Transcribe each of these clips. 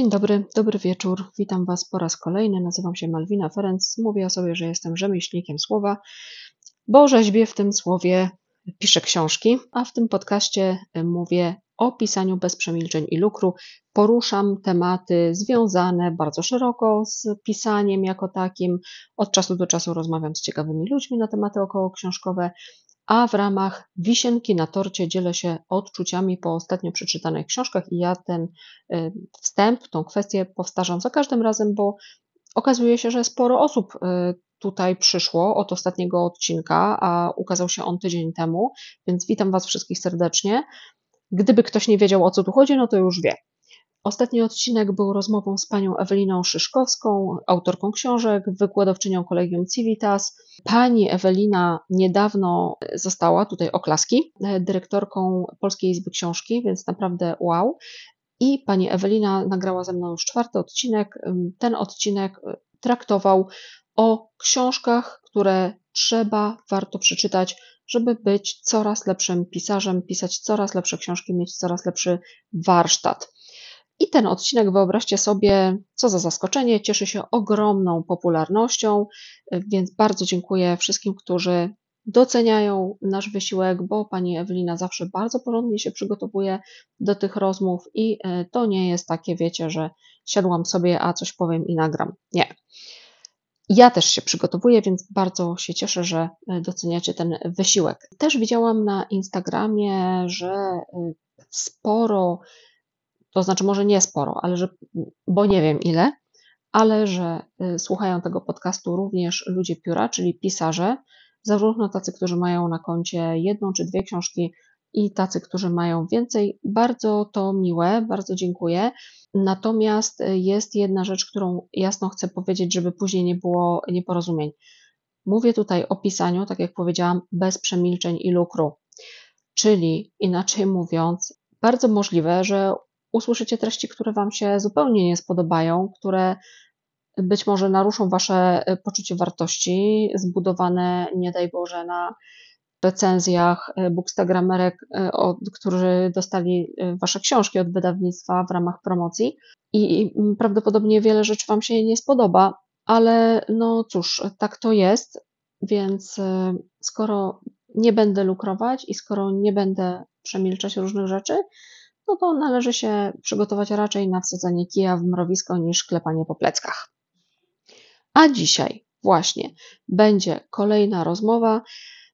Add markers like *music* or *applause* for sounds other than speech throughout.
Dzień dobry, dobry wieczór. Witam Was po raz kolejny. Nazywam się Malwina Ferenc. Mówię sobie, że jestem rzemieślnikiem słowa, bo rzeźbię w tym słowie, piszę książki, a w tym podcaście mówię o pisaniu bez przemilczeń i lukru. Poruszam tematy związane bardzo szeroko z pisaniem jako takim. Od czasu do czasu rozmawiam z ciekawymi ludźmi na tematy około książkowe, a w ramach wisienki na torcie dzielę się odczuciami po ostatnio przeczytanych książkach i ja ten y, wstęp, tą kwestię powtarzam za każdym razem, bo okazuje się, że sporo osób y, tutaj przyszło od ostatniego odcinka, a ukazał się on tydzień temu, więc witam Was wszystkich serdecznie. Gdyby ktoś nie wiedział o co tu chodzi, no to już wie. Ostatni odcinek był rozmową z panią Eweliną Szyszkowską, autorką książek, wykładowczynią Kolegium Civitas. Pani Ewelina niedawno została, tutaj oklaski, dyrektorką Polskiej Izby Książki, więc naprawdę wow. I pani Ewelina nagrała ze mną już czwarty odcinek. Ten odcinek traktował o książkach, które trzeba, warto przeczytać, żeby być coraz lepszym pisarzem, pisać coraz lepsze książki, mieć coraz lepszy warsztat. I ten odcinek, wyobraźcie sobie, co za zaskoczenie, cieszy się ogromną popularnością, więc bardzo dziękuję wszystkim, którzy doceniają nasz wysiłek, bo pani Ewelina zawsze bardzo porządnie się przygotowuje do tych rozmów i e, to nie jest takie, wiecie, że siadłam sobie, a coś powiem i nagram. Nie. Ja też się przygotowuję, więc bardzo się cieszę, że e, doceniacie ten wysiłek. Też widziałam na Instagramie, że e, sporo to znaczy może nie sporo, ale że, bo nie wiem ile, ale że y, słuchają tego podcastu również ludzie pióra, czyli pisarze, zarówno tacy, którzy mają na koncie jedną czy dwie książki, i tacy, którzy mają więcej. Bardzo to miłe, bardzo dziękuję. Natomiast y, jest jedna rzecz, którą jasno chcę powiedzieć, żeby później nie było nieporozumień. Mówię tutaj o pisaniu, tak jak powiedziałam, bez przemilczeń i lukru. Czyli inaczej mówiąc, bardzo możliwe, że usłyszycie treści, które Wam się zupełnie nie spodobają, które być może naruszą Wasze e, poczucie wartości, zbudowane, nie daj Boże, na recenzjach e, bookstagramerek, e, którzy dostali Wasze książki od wydawnictwa w ramach promocji. I prawdopodobnie wiele rzeczy Wam się nie spodoba, ale no cóż, tak to jest, więc skoro nie będę lukrować i skoro nie będę przemilczać różnych rzeczy, no to należy się przygotować raczej na wsadzenie kija w mrowisko niż klepanie po pleckach. A dzisiaj właśnie będzie kolejna rozmowa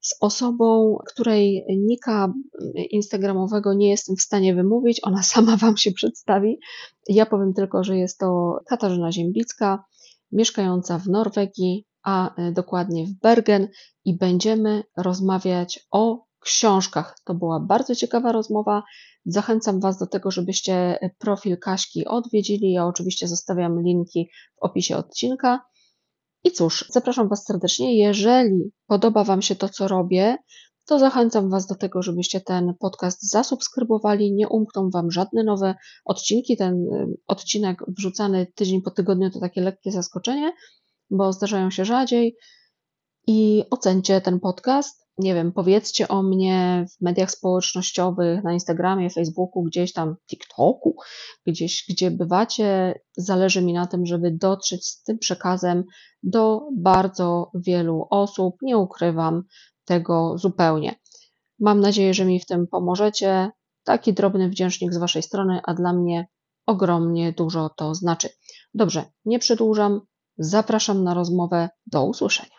z osobą, której nika instagramowego nie jestem w stanie wymówić. Ona *laughs* sama Wam się przedstawi. Ja powiem tylko, że jest to Katarzyna Ziembicka, mieszkająca w Norwegii, a dokładnie w Bergen i będziemy rozmawiać o książkach. To była bardzo ciekawa rozmowa. Zachęcam Was do tego, żebyście profil Kaśki odwiedzili. Ja oczywiście zostawiam linki w opisie odcinka. I cóż, zapraszam Was serdecznie. Jeżeli podoba Wam się to, co robię, to zachęcam Was do tego, żebyście ten podcast zasubskrybowali. Nie umkną Wam żadne nowe odcinki. Ten y, odcinek wrzucany tydzień po tygodniu to takie lekkie zaskoczenie, bo zdarzają się rzadziej. I ocencie ten podcast nie wiem, powiedzcie o mnie w mediach społecznościowych, na Instagramie, Facebooku, gdzieś tam, TikToku, gdzieś, gdzie bywacie. Zależy mi na tym, żeby dotrzeć z tym przekazem do bardzo wielu osób. Nie ukrywam tego zupełnie. Mam nadzieję, że mi w tym pomożecie. Taki drobny wdzięcznik z Waszej strony, a dla mnie ogromnie dużo to znaczy. Dobrze, nie przedłużam. Zapraszam na rozmowę. Do usłyszenia.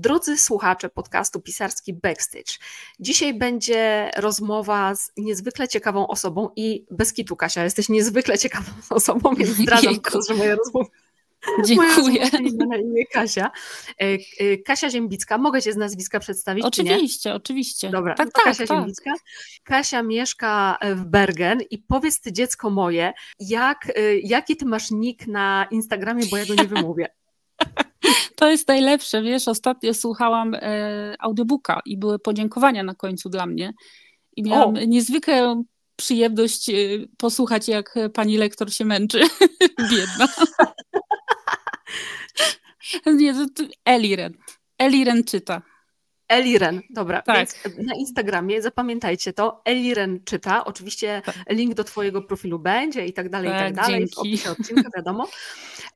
Drodzy słuchacze podcastu Pisarski Backstage, dzisiaj będzie rozmowa z niezwykle ciekawą osobą i bez kitu Kasia, jesteś niezwykle ciekawą *laughs* osobą, więc zdradzam że moje rozmowy Dziękuję. na imię Kasia. E, e, Kasia Ziembicka, mogę Cię z nazwiska przedstawić? Oczywiście, oczywiście. Dobra, tak, tak, Kasia tak. Ziembicka. Kasia mieszka w Bergen i powiedz Ty dziecko moje, jak, e, jaki Ty masz nick na Instagramie, bo ja go nie *laughs* wymówię. To jest najlepsze, wiesz, ostatnio słuchałam e, audiobooka i były podziękowania na końcu dla mnie i miałam o. niezwykłą przyjemność e, posłuchać, jak pani lektor się męczy. *laughs* Biedna. *laughs* Nie, to, to Eliren. Eliren czyta. Eliren, dobra. Tak. Więc na Instagramie zapamiętajcie to. Eliren czyta. Oczywiście tak. link do Twojego profilu będzie i tak dalej, tak, i tak, tak dalej. Dzięki. W opisie odcinka, wiadomo.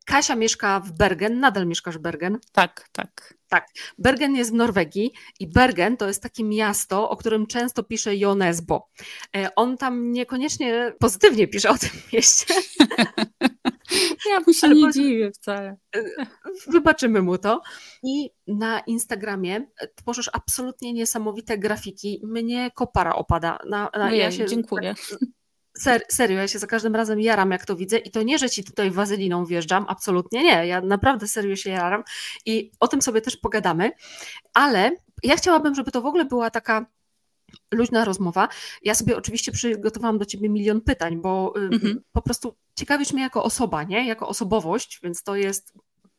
Kasia mieszka w Bergen, nadal mieszkasz w Bergen? Tak, tak. Tak. Bergen jest w Norwegii i Bergen to jest takie miasto, o którym często pisze Jonesbo. E, on tam niekoniecznie pozytywnie pisze o tym mieście. *laughs* Ja mu się nie dziwię wcale. E, wybaczymy mu to. I na Instagramie tworzysz absolutnie niesamowite grafiki. Mnie kopara opada. Na, na, no ja się, dziękuję. *laughs* Ser, serio, ja się za każdym razem jaram, jak to widzę i to nie, że ci tutaj wazyliną wjeżdżam, absolutnie nie, ja naprawdę serio się jaram i o tym sobie też pogadamy, ale ja chciałabym, żeby to w ogóle była taka luźna rozmowa. Ja sobie oczywiście przygotowałam do ciebie milion pytań, bo mhm. po prostu ciekawisz mnie jako osoba, nie? Jako osobowość, więc to jest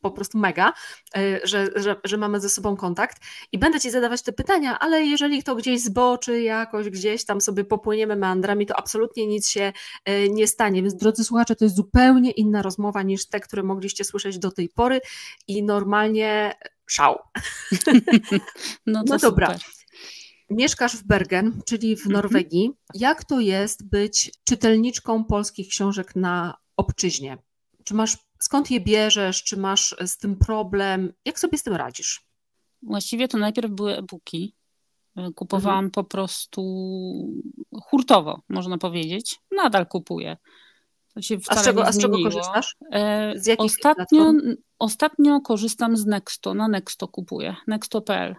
po prostu mega, e, że, że, że mamy ze sobą kontakt i będę Ci zadawać te pytania, ale jeżeli to gdzieś zboczy jakoś, gdzieś tam sobie popłyniemy meandrami, to absolutnie nic się e, nie stanie. Więc drodzy słuchacze, to jest zupełnie inna rozmowa niż te, które mogliście słyszeć do tej pory i normalnie szał. *laughs* No, no dobra. Super. Mieszkasz w Bergen, czyli w mhm. Norwegii. Jak to jest być czytelniczką polskich książek na obczyźnie? Czy masz skąd je bierzesz, czy masz z tym problem, jak sobie z tym radzisz? Właściwie to najpierw były e-booki. Kupowałam mhm. po prostu hurtowo, można powiedzieć. Nadal kupuję. To się wcale a z czego, a z czego korzystasz? E, z ostatnio, ostatnio korzystam z Nexto, na Nexto kupuję, nexto.pl.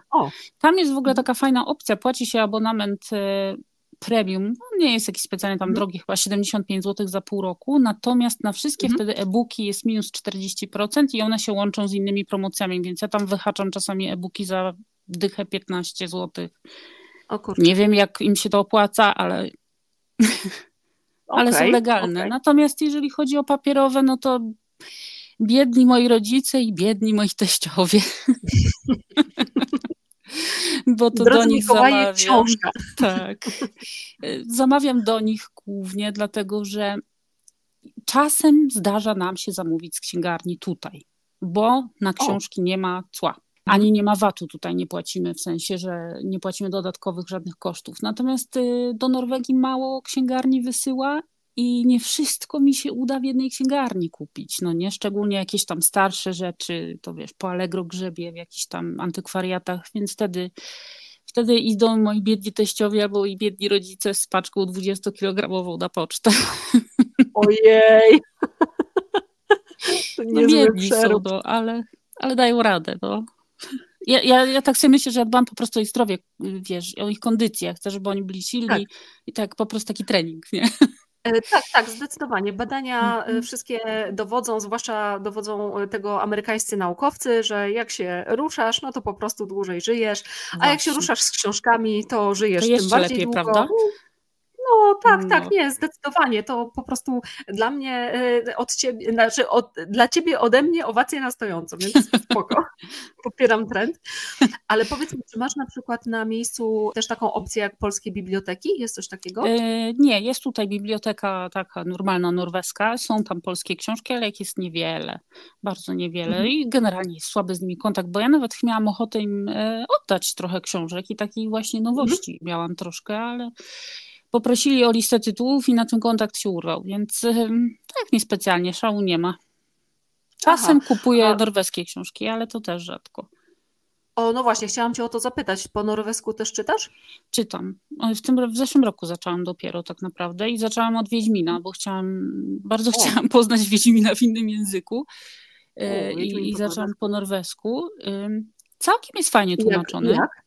Tam jest w ogóle taka fajna opcja, płaci się abonament e, premium, on nie jest jakiś specjalnie tam mhm. drogi, chyba 75 zł za pół roku, natomiast na wszystkie mhm. wtedy e-booki jest minus 40% i one się łączą z innymi promocjami, więc ja tam wyhaczam czasami e-booki za dychę 15 zł. Nie wiem, jak im się to opłaca, ale, *laughs* ale okay, są legalne. Okay. Natomiast jeżeli chodzi o papierowe, no to biedni moi rodzice i biedni moi teściowie. *laughs* bo to Drodzy do nich Mikołaje, zamawiam. Książka. Tak. Zamawiam do nich głównie dlatego, że czasem zdarza nam się zamówić z księgarni tutaj, bo na książki o. nie ma cła. Ani nie ma VAT-u tutaj nie płacimy, w sensie, że nie płacimy dodatkowych żadnych kosztów. Natomiast y, do Norwegii mało księgarni wysyła i nie wszystko mi się uda w jednej księgarni kupić, no nie, szczególnie jakieś tam starsze rzeczy, to wiesz, po Allegro grzebie w jakichś tam antykwariatach, więc wtedy wtedy idą moi biedni teściowie albo i biedni rodzice z paczką 20-kilogramową na pocztę. *laughs* Ojej! no *laughs* biedni są, no, ale, ale dają radę, no. Ja, ja, ja tak sobie myślę, że ja dbam po prostu o ich zdrowie, wiesz, o ich kondycję. Chcę, żeby oni byli silni tak. i tak po prostu taki trening, nie? E, tak, tak, zdecydowanie. Badania e, mhm. wszystkie dowodzą, zwłaszcza dowodzą e, tego amerykańscy naukowcy, że jak się ruszasz, no to po prostu dłużej żyjesz, a Właśnie. jak się ruszasz z książkami, to żyjesz to tym bardziej lepiej, długo. prawda? No tak, tak no. tak, nie, zdecydowanie. To po prostu dla mnie y, od ciebie, znaczy od, dla ciebie ode mnie owacje na stojąco, więc spoko. *laughs* Popieram trend. Ale powiedz mi, czy masz na przykład na miejscu też taką opcję jak polskie biblioteki? Jest coś takiego? Yy, nie, jest tutaj biblioteka taka normalna, norweska. Są tam polskie książki, ale jak jest niewiele, bardzo niewiele. Mhm. I generalnie jest słaby z nimi kontakt, bo ja nawet miałam ochotę im e, oddać trochę książek i takich właśnie nowości mhm. miałam troszkę, ale poprosili o listę tytułów i na tym kontakt się urwał, więc tak niespecjalnie, szału nie ma. Czasem Aha. kupuję A... norweskie książki, ale to też rzadko. O, no właśnie, chciałam Cię o to zapytać. Po norwesku też czytasz? Czytam. W, tym, w zeszłym roku zaczęłam dopiero tak naprawdę i zaczęłam od Wiedźmina, bo chciałam, bardzo o. chciałam *laughs* poznać Wiedźmina w innym języku o, e, i, i zaczęłam po norwesku. Całkiem jest fajnie tłumaczony. Jak?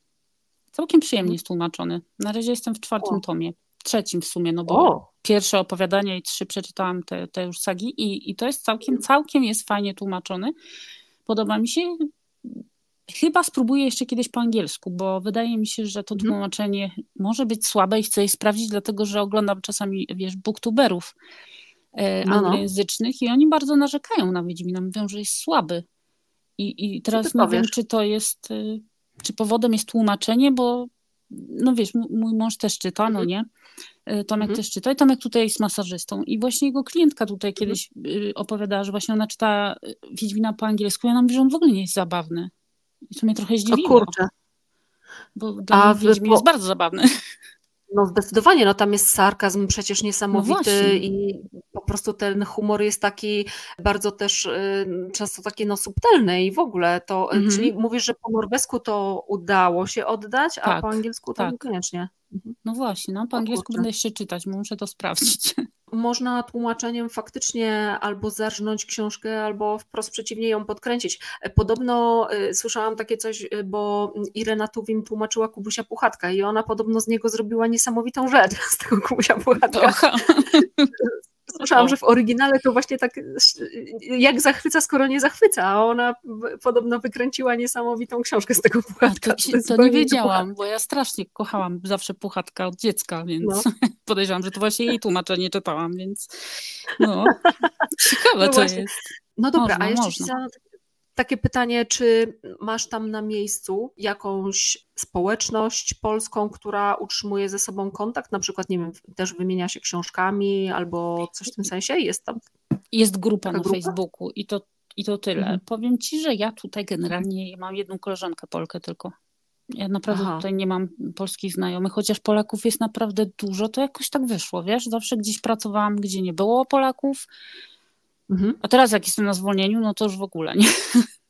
Całkiem przyjemnie jest tłumaczony. Na razie jestem w czwartym o. tomie trzecim w sumie, no bo o. pierwsze opowiadania i trzy przeczytałam te, te już sagi i, i to jest całkiem, całkiem jest fajnie tłumaczony. Podoba mi się. Chyba spróbuję jeszcze kiedyś po angielsku, bo wydaje mi się, że to mhm. tłumaczenie może być słabe i chcę je sprawdzić, dlatego że oglądam czasami, wiesz, booktuberów e, no, no. anglojęzycznych i oni bardzo narzekają na Wiedźmina, mówią, że jest słaby. I, i teraz nie wiem, czy to jest, e, czy powodem jest tłumaczenie, bo no wiesz, mój mąż też czyta, no mhm. nie? E, Tomek mhm. też czyta i Tomek tutaj jest masażystą i właśnie jego klientka tutaj mhm. kiedyś mhm. opowiadała, że właśnie ona czyta Wiedźmina po angielsku i ona mówi, że on w ogóle nie jest zabawny. I to mnie trochę zdziwiło. O kurczę. Bo dla A mnie Wiedźmin jest bardzo zabawny. *laughs* No zdecydowanie, no tam jest sarkazm przecież niesamowity no i po prostu ten humor jest taki bardzo też y, często taki no subtelny i w ogóle to, mhm. czyli mówisz, że po norwesku to udało się oddać, a tak, po angielsku to tak. niekoniecznie. Mhm. No właśnie, no po angielsku będę jeszcze czytać, muszę to sprawdzić. *laughs* Można tłumaczeniem faktycznie albo zarżnąć książkę, albo wprost przeciwnie ją podkręcić. Podobno y, słyszałam takie coś, y, bo Irena Tuwim tłumaczyła Kubusia Puchatka i ona podobno z niego zrobiła niesamowitą rzecz, *laughs* z tego Kubusia Puchatka. *laughs* Słyszałam, że w oryginale to właśnie tak jak zachwyca, skoro nie zachwyca, a ona podobno wykręciła niesamowitą książkę z tego puchatka. To, to nie wiedziałam, bo ja strasznie kochałam zawsze puchatka od dziecka, więc no. *laughs* podejrzewam, że to właśnie jej tłumaczenie czytałam, więc no, *laughs* ciekawe no to jest. No dobra, można, a jeszcze można takie pytanie, czy masz tam na miejscu jakąś społeczność polską, która utrzymuje ze sobą kontakt, na przykład, nie wiem, też wymienia się książkami albo coś w tym sensie? Jest tam? Jest grupa na grupa? Facebooku i to, i to tyle. Mhm. Powiem Ci, że ja tutaj generalnie mam jedną koleżankę Polkę tylko. Ja naprawdę Aha. tutaj nie mam polskich znajomych, chociaż Polaków jest naprawdę dużo, to jakoś tak wyszło, wiesz? Zawsze gdzieś pracowałam, gdzie nie było Polaków, Mhm. A teraz jak jestem na zwolnieniu, no to już w ogóle nie.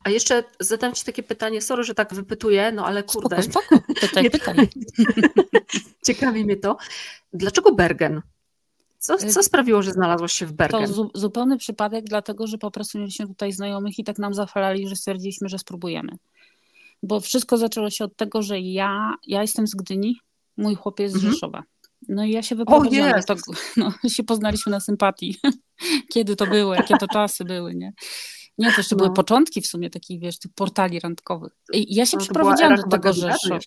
A jeszcze zadam Ci takie pytanie, sorry, że tak wypytuję, no ale kurde. Spoko, spoko. *laughs* Pytaj, pytaj. *laughs* Ciekawi mnie to. Dlaczego Bergen? Co, y, co sprawiło, że znalazłaś się w Bergen? To zu zupełny przypadek, dlatego że po prostu mieliśmy tutaj znajomych i tak nam zachwalali, że stwierdziliśmy, że spróbujemy. Bo wszystko zaczęło się od tego, że ja, ja jestem z Gdyni, mój chłopiec z mhm. No i ja się wyprowadziłam, to, *laughs* no, się poznaliśmy na sympatii. *laughs* Kiedy to było, jakie to czasy były, nie? Nie, to jeszcze no. były początki w sumie takich, wiesz, tych portali randkowych. I ja się no, przeprowadziłam do tego Rzeszowa.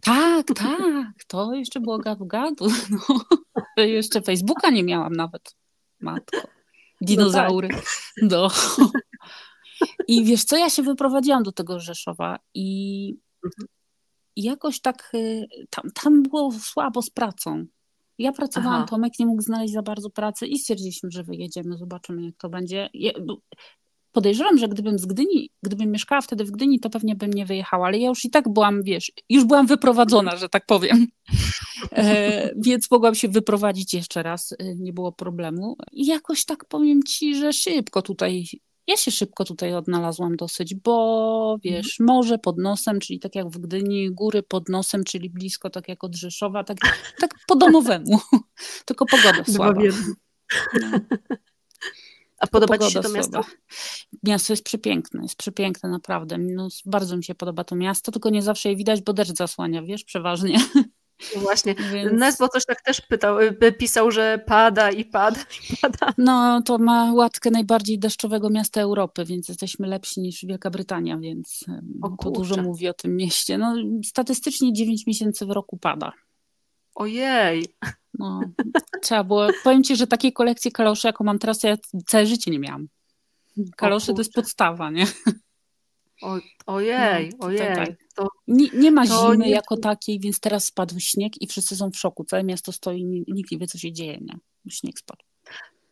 Tak, *laughs* tak, to jeszcze było gadu gadu. No. Jeszcze Facebooka nie miałam nawet. Matko. Dinozaury. No, tak. no. I wiesz co, ja się wyprowadziłam do tego Rzeszowa i mhm jakoś tak y, tam, tam było słabo z pracą. Ja pracowałam, Aha. Tomek nie mógł znaleźć za bardzo pracy i stwierdziliśmy, że wyjedziemy, zobaczymy jak to będzie. Podejrzewam, że gdybym z Gdyni, gdybym mieszkała wtedy w Gdyni, to pewnie bym nie wyjechała, ale ja już i tak byłam, wiesz, już byłam wyprowadzona, że tak powiem. *laughs* E, więc mogłam się wyprowadzić jeszcze raz, y, nie było problemu. I jakoś tak powiem ci, że szybko tutaj ja się szybko tutaj odnalazłam dosyć, bo wiesz, mhm. morze pod nosem, czyli tak jak w Gdyni, góry pod nosem, czyli blisko, tak jak od Rzeszowa, tak, tak po domowemu. *laughs* Tylko pogoda słaba. No. A podoba Ci się to miasto? Słaba. Miasto jest przepiękne, jest przepiękne naprawdę. No, bardzo mi się podoba to miasto, tylko nie zawsze je widać, bo deszcz zasłania, wiesz, przeważnie. *laughs* No właśnie. Więc... Nesbo coś tak też pytał, y, pisał, że pada i pada i pada. No, to ma łatkę najbardziej deszczowego miasta Europy, więc jesteśmy lepsi niż Wielka Brytania, więc to dużo mówi o tym mieście. No, statystycznie 9 miesięcy w roku pada. Ojej. No, trzeba było. Powiem ci, że takiej kolekcji kaloszy, jaką mam teraz, ja całe życie nie miałam. Kalosze to jest podstawa, nie? O, ojej, no, ojej. Tak. To, nie, nie, ma zimy nie... jako takiej, więc teraz spadł śnieg i wszyscy są w szoku. Całe miasto stoi, nikt nie wie, co się dzieje, nie? Śnieg spadł.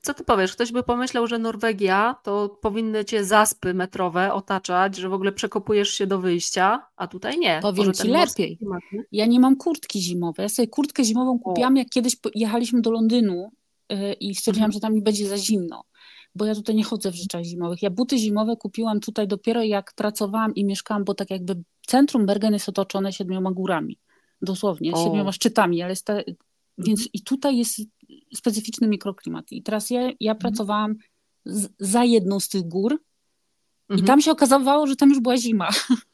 Co ty powiesz? Ktoś by pomyślał, że Norwegia to powinny cię zaspy metrowe otaczać, że w ogóle przekopujesz się do wyjścia, a tutaj nie. Powiem ci lepiej. Klimat, ja nie mam kurtki zimowej. Ja sobie kurtkę zimową kupiłam, o. jak kiedyś jechaliśmy do Londynu yy, i stwierdziłam, mhm. że tam mi będzie za zimno bo ja tutaj nie chodzę w rzeczach zimowych. Ja buty zimowe kupiłam tutaj dopiero jak pracowałam i mieszkałam, bo tak jakby centrum Bergen jest otoczone siedmioma górami. Dosłownie, o. siedmioma szczytami, ale więc i tutaj jest specyficzny mikroklimat. I teraz ja, ja mhm. pracowałam z, za jedną z tych gór i mhm. tam się okazało, że tam już była zima. *laughs*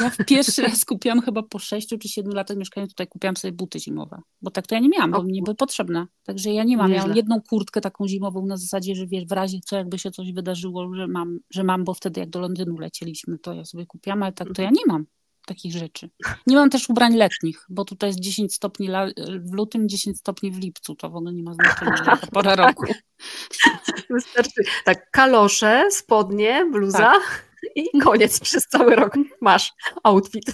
Ja w pierwszy raz kupiłam chyba po sześciu czy siedmiu latach mieszkania tutaj kupiłam sobie buty zimowe, bo tak to ja nie miałam, bo mi nie były potrzebne. Także ja nie mam. Miałam jedną kurtkę taką zimową na zasadzie, że wiesz, w razie co jakby się coś wydarzyło, że mam, że mam, bo wtedy jak do Londynu lecieliśmy, to ja sobie kupiłam, ale tak to ja nie mam takich rzeczy. Nie mam też ubrań letnich, bo tutaj jest 10 stopni w lutym, 10 stopni w lipcu. To w ogóle nie ma znaczenia, *laughs* pora roku. Wystarczy tak, kalosze, spodnie, bluza. Tak i koniec przez cały rok masz outfit.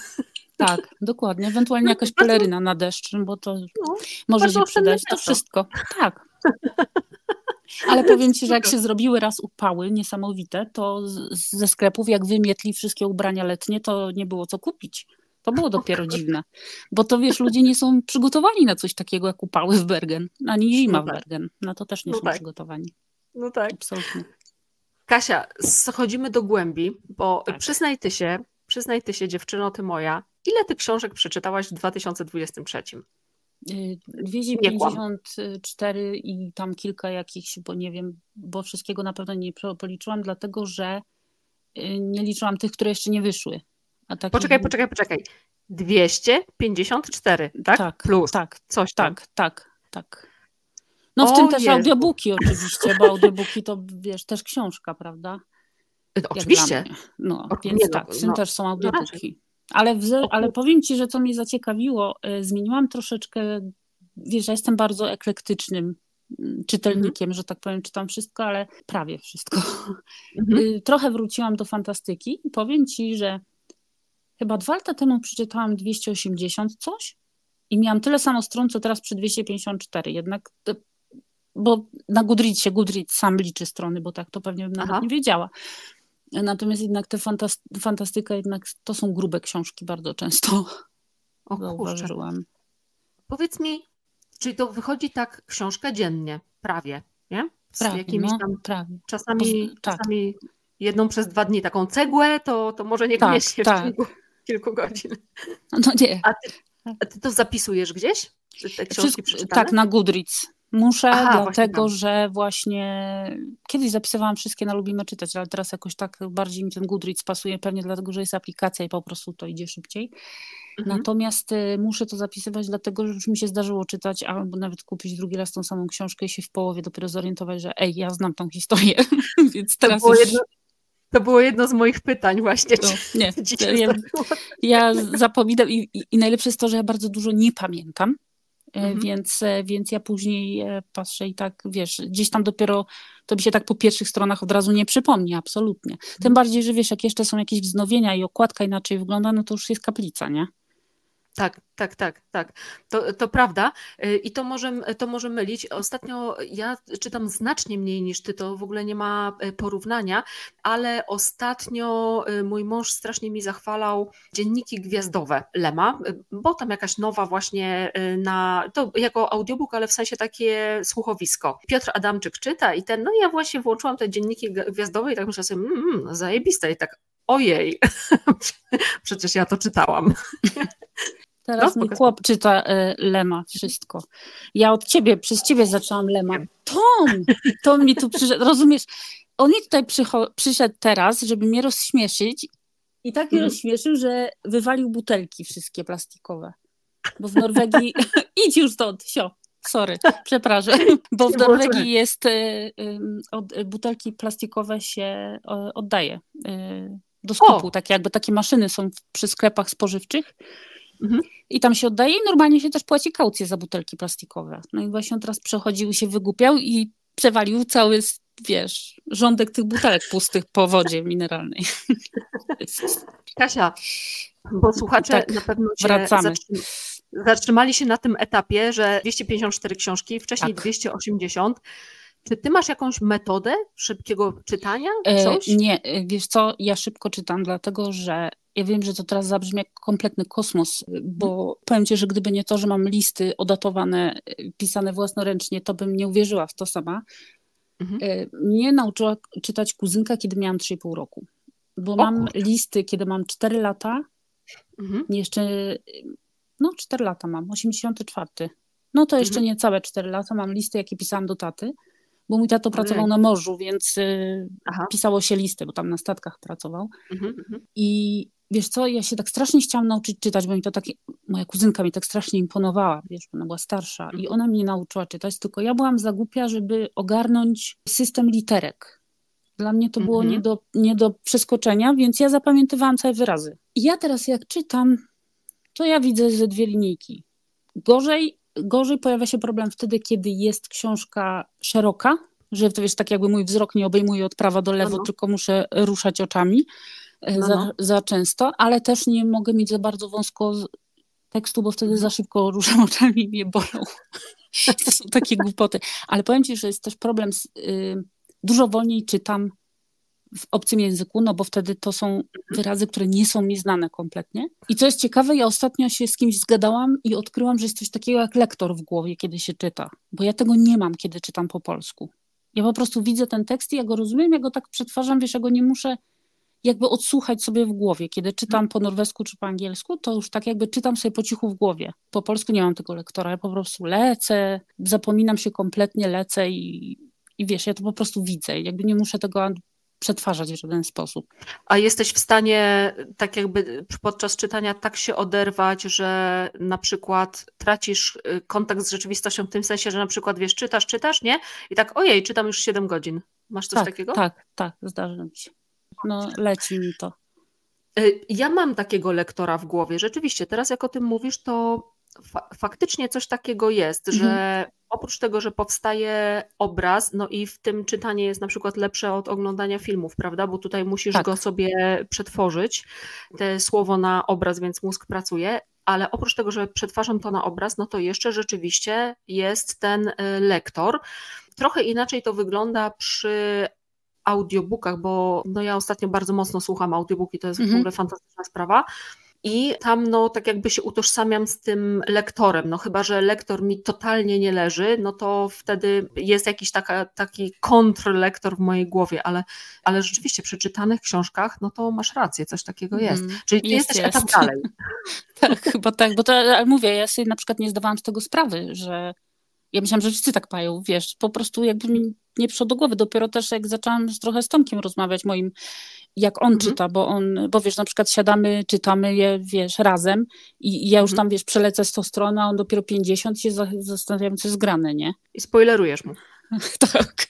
Tak, dokładnie. Ewentualnie jakaś peleryna na deszcz, bo to no, może się przydać. To wszystko. Tak. Ale *laughs* powiem Ci, że jak się zrobiły raz upały niesamowite, to ze sklepów, jak wymietli wszystkie ubrania letnie, to nie było co kupić. To było dopiero dziwne. Bo to wiesz, ludzie nie są przygotowani na coś takiego jak upały w Bergen, ani zima no tak. w Bergen. Na to też nie no są tak. przygotowani. No tak. Absolutnie. Kasia, schodzimy do głębi, bo tak. przyznaj ty się, przyznaj ty się, dziewczyno, ty moja, ile ty książek przeczytałaś w 2023? 254 i tam kilka jakichś, bo nie wiem, bo wszystkiego na pewno nie policzyłam, dlatego że y, nie liczyłam tych, które jeszcze nie wyszły. Takich... Poczekaj, poczekaj, poczekaj. 254, tak? Tak, Plus. Tak, coś tam. tak, tak, tak. No w o tym też Jezu. audiobooki oczywiście, bo audiobooki to wiesz, też książka, prawda? No, oczywiście. No, oczywiście. więc no, tak, w tym no, też są no audiobooki. Ale, w, ale powiem Ci, że co mnie zaciekawiło, y, zmieniłam troszeczkę, wiesz, ja jestem bardzo eklektycznym mm, czytelnikiem, -hmm. że tak powiem, czytam wszystko, ale prawie wszystko. Mm -hmm. Trochę wróciłam do fantastyki i powiem Ci, że chyba dwa lata temu przeczytałam 280 coś i miałam tyle samo stron, co teraz przy 254. Jednak, bo na Goodreadsie, Goodreads sam liczy strony, bo tak to pewnie bym nawet Aha. nie wiedziała. Natomiast jednak te fantastyka, jednak to są grube książki bardzo często. *laughs* O, zauważyłam. Powiedz mi, czyli to wychodzi tak książka dziennie, prawie, nie? Z prawie, jakimiś no, tam prawie. Czasami, tak. czasami jedną przez dwa dni taką cegłę, to, to może niekoniecznie tak, tak. w ciągu kilku godzin. No nie. A ty, a ty to zapisujesz gdzieś? Te książki Tak, na Goodreads. Muszę, Aha, dlatego właśnie że właśnie kiedyś zapisywałam wszystkie na Lubimy Czytać, ale teraz jakoś tak bardziej mi ten Goodreads pasuje, pewnie dlatego, że jest aplikacja i po prostu to idzie szybciej. Mhm. Natomiast y, muszę to zapisywać, dlatego że już mi się zdarzyło czytać, albo nawet kupić drugi raz tą samą książkę i się w połowie dopiero zorientować, że ej, ja znam tą historię, *laughs* więc teraz to było, już... jedno, to było jedno z moich pytań właśnie. No, nie, ja, ja zapominam i, i, najlepsze jest to, że ja bardzo dużo nie pamiętam, mhm. Więc, e, więc ja później e, patrzę i tak, wiesz, gdzieś tam dopiero to mi się tak po pierwszych stronach od razu nie przypomni, absolutnie. Tym mhm. bardziej, że wiesz, jak jeszcze są jakieś wznowienia i okładka inaczej wygląda, no to już jest kaplica, nie? Tak, tak, tak, tak. To, to prawda. Y, I to może, to może mylić. Ostatnio ja czytam znacznie mniej niż ty, to w ogóle nie ma y, porównania, ale ostatnio y, mój mąż strasznie mi zachwalał dzienniki gwiazdowe Lema, bo tam jakaś nowa właśnie na, to jako audiobook, ale w sensie takie słuchowisko. Piotr Adamczyk czyta i ten, no ja właśnie włączyłam te dzienniki gwiazdowe i tak myślę sobie, mmm, mm, zajebiste i tak ojej, *laughs* przecież ja to czytałam. *laughs* Teraz no, mój chłop czyta y, Lema, wszystko. Ja od ciebie, przez ciebie zaczęłam Lema. Tom! Tom mi tu przyszedł, rozumiesz? On mi tutaj przyszedł teraz, żeby mnie rozśmieszyć i tak mnie mm. rozśmieszył, że wywalił butelki wszystkie plastikowe. Bo w Norwegii... *laughs* Idź już stąd, sio. Sorry, przepraszam, *laughs* bo w Norwegii jest y, y, od, butelki plastikowe się oddaje y, do skupu, tak jakby takie maszyny są przy sklepach spożywczych Mhm. I tam się oddaje i normalnie się też płaci kaucję za butelki plastikowe. No i właśnie on teraz przechodził i się wygłupiał i przewalił cały, wiesz, rządek tych butelek pustych po wodzie mineralnej. *laughs* Kasia, bo słuchacze tak, na pewno się wracamy. zatrzymali się na tym etapie, że 254 książki, wcześniej tak. 280. Czy ty masz jakąś metodę szybkiego czytania? E, Coś? E, nie, wiesz co, ja szybko czytam, dlatego że ja wiem, że to teraz zabrzmi jak kompletny kosmos, bo powiem Ci, że gdyby nie to, że mam listy odatowane, pisane własnoręcznie, to bym nie uwierzyła w to sama. Mhm. E, mnie nauczyła czytać kuzynka, kiedy miałam 3,5 roku. Bo o, mam kurde. listy, kiedy mam 4 lata. Mhm. Jeszcze, no 4 lata mam, 84. No to jeszcze mhm. nie całe 4 lata. Mam listy, jakie pisałam do taty bo mój tato pracował na morzu, więc y, Aha. pisało się listy, bo tam na statkach pracował. Mhm, mhm. I wiesz co, ja się tak strasznie chciałam nauczyć czytać, bo mi to takie, moja kuzynka mi tak strasznie imponowała, wiesz, ona była starsza i mhm. ona mnie nauczyła czytać, tylko ja byłam za głupia, żeby ogarnąć system literek. Dla mnie to było nie, do, nie do przeskoczenia, więc ja zapamiętywałam całe wyrazy. I ja teraz jak czytam, to ja widzę ze dwie linijki. Gorzej Gorzej pojawia się problem wtedy, kiedy jest książka szeroka, że to wiesz, tak jakby mój wzrok nie obejmuje od prawa do lewo, no, no. tylko muszę ruszać oczami e, no, za, no. za, często, ale też nie mogę mieć za bardzo wąsko tekstu, bo wtedy za szybko ruszam *laughs* oczami i mnie bolą. *laughs* to są takie głupoty. Ale powiem Ci, że jest też problem z, y, dużo wolniej czytam w obcym języku, no bo wtedy to są wyrazy, które nie są mi znane kompletnie. I co jest ciekawe, ja ostatnio się z kimś zgadałam i odkryłam, że jest coś takiego jak lektor w głowie, kiedy się czyta, bo ja tego nie mam, kiedy czytam po polsku. Ja po prostu widzę ten tekst i ja go rozumiem, ja go tak przetwarzam, wiesz, ja go nie muszę jakby odsłuchać sobie w głowie. Kiedy czytam po norwesku czy po angielsku, to już tak jakby czytam sobie po cichu w głowie. Po polsku nie mam tego lektora, ja po prostu lecę, zapominam się kompletnie, lecę i, i wiesz, ja to po prostu widzę. Jakby nie muszę tego przetwarzać w żaden sposób. A jesteś w stanie tak jakby podczas czytania tak się oderwać, że na przykład tracisz y, kontakt z rzeczywistością w tym sensie, że na przykład wiesz, czytasz, czytasz, nie? I tak ojej, czytam już 7 godzin. Masz coś tak, takiego? Tak, tak, zdarza mi się. No leci mi to. Y, ja mam takiego lektora w głowie. Rzeczywiście, teraz jak o tym mówisz, to fa faktycznie coś takiego jest, mhm. że oprócz tego, że powstaje obraz, no i w tym czytanie jest na przykład lepsze od oglądania filmów, prawda? Bo tutaj musisz tak. go sobie przetworzyć, te słowo na obraz, więc mózg pracuje. Ale oprócz tego, że przetwarzam to na obraz, no to jeszcze rzeczywiście jest ten y, lektor. Trochę inaczej to wygląda przy audiobookach, bo no ja ostatnio bardzo mocno słucham audiobooki, to jest mhm. w ogóle fantastyczna sprawa. I tam, no, tak jakby się utożsamiam z tym lektorem. No, chyba, że lektor mi totalnie nie leży, no to wtedy jest jakiś taka, taki kontrlektor w mojej głowie, ale, ale rzeczywiście przy czytanych książkach, no to masz rację, coś takiego jest. Mm, Czyli ty jest, jesteś jest. etap dalej. *laughs* tak, chyba tak, bo to, ale mówię, ja sobie na przykład nie zdawałam z tego sprawy, że ja myślałam, że wszyscy tak mają, wiesz, po prostu jakby mi nie przyszło do głowy. Dopiero też jak zaczęłam trochę z Tomkiem rozmawiać moim, jak on mhm. czyta, bo on, bo wiesz, na przykład siadamy, czytamy je, wiesz, razem i, i ja już mhm. tam, wiesz, przelecę 100 stron, a on dopiero 50 się zastanawiam, co jest grane, nie? I spoilerujesz mu. *laughs* tak.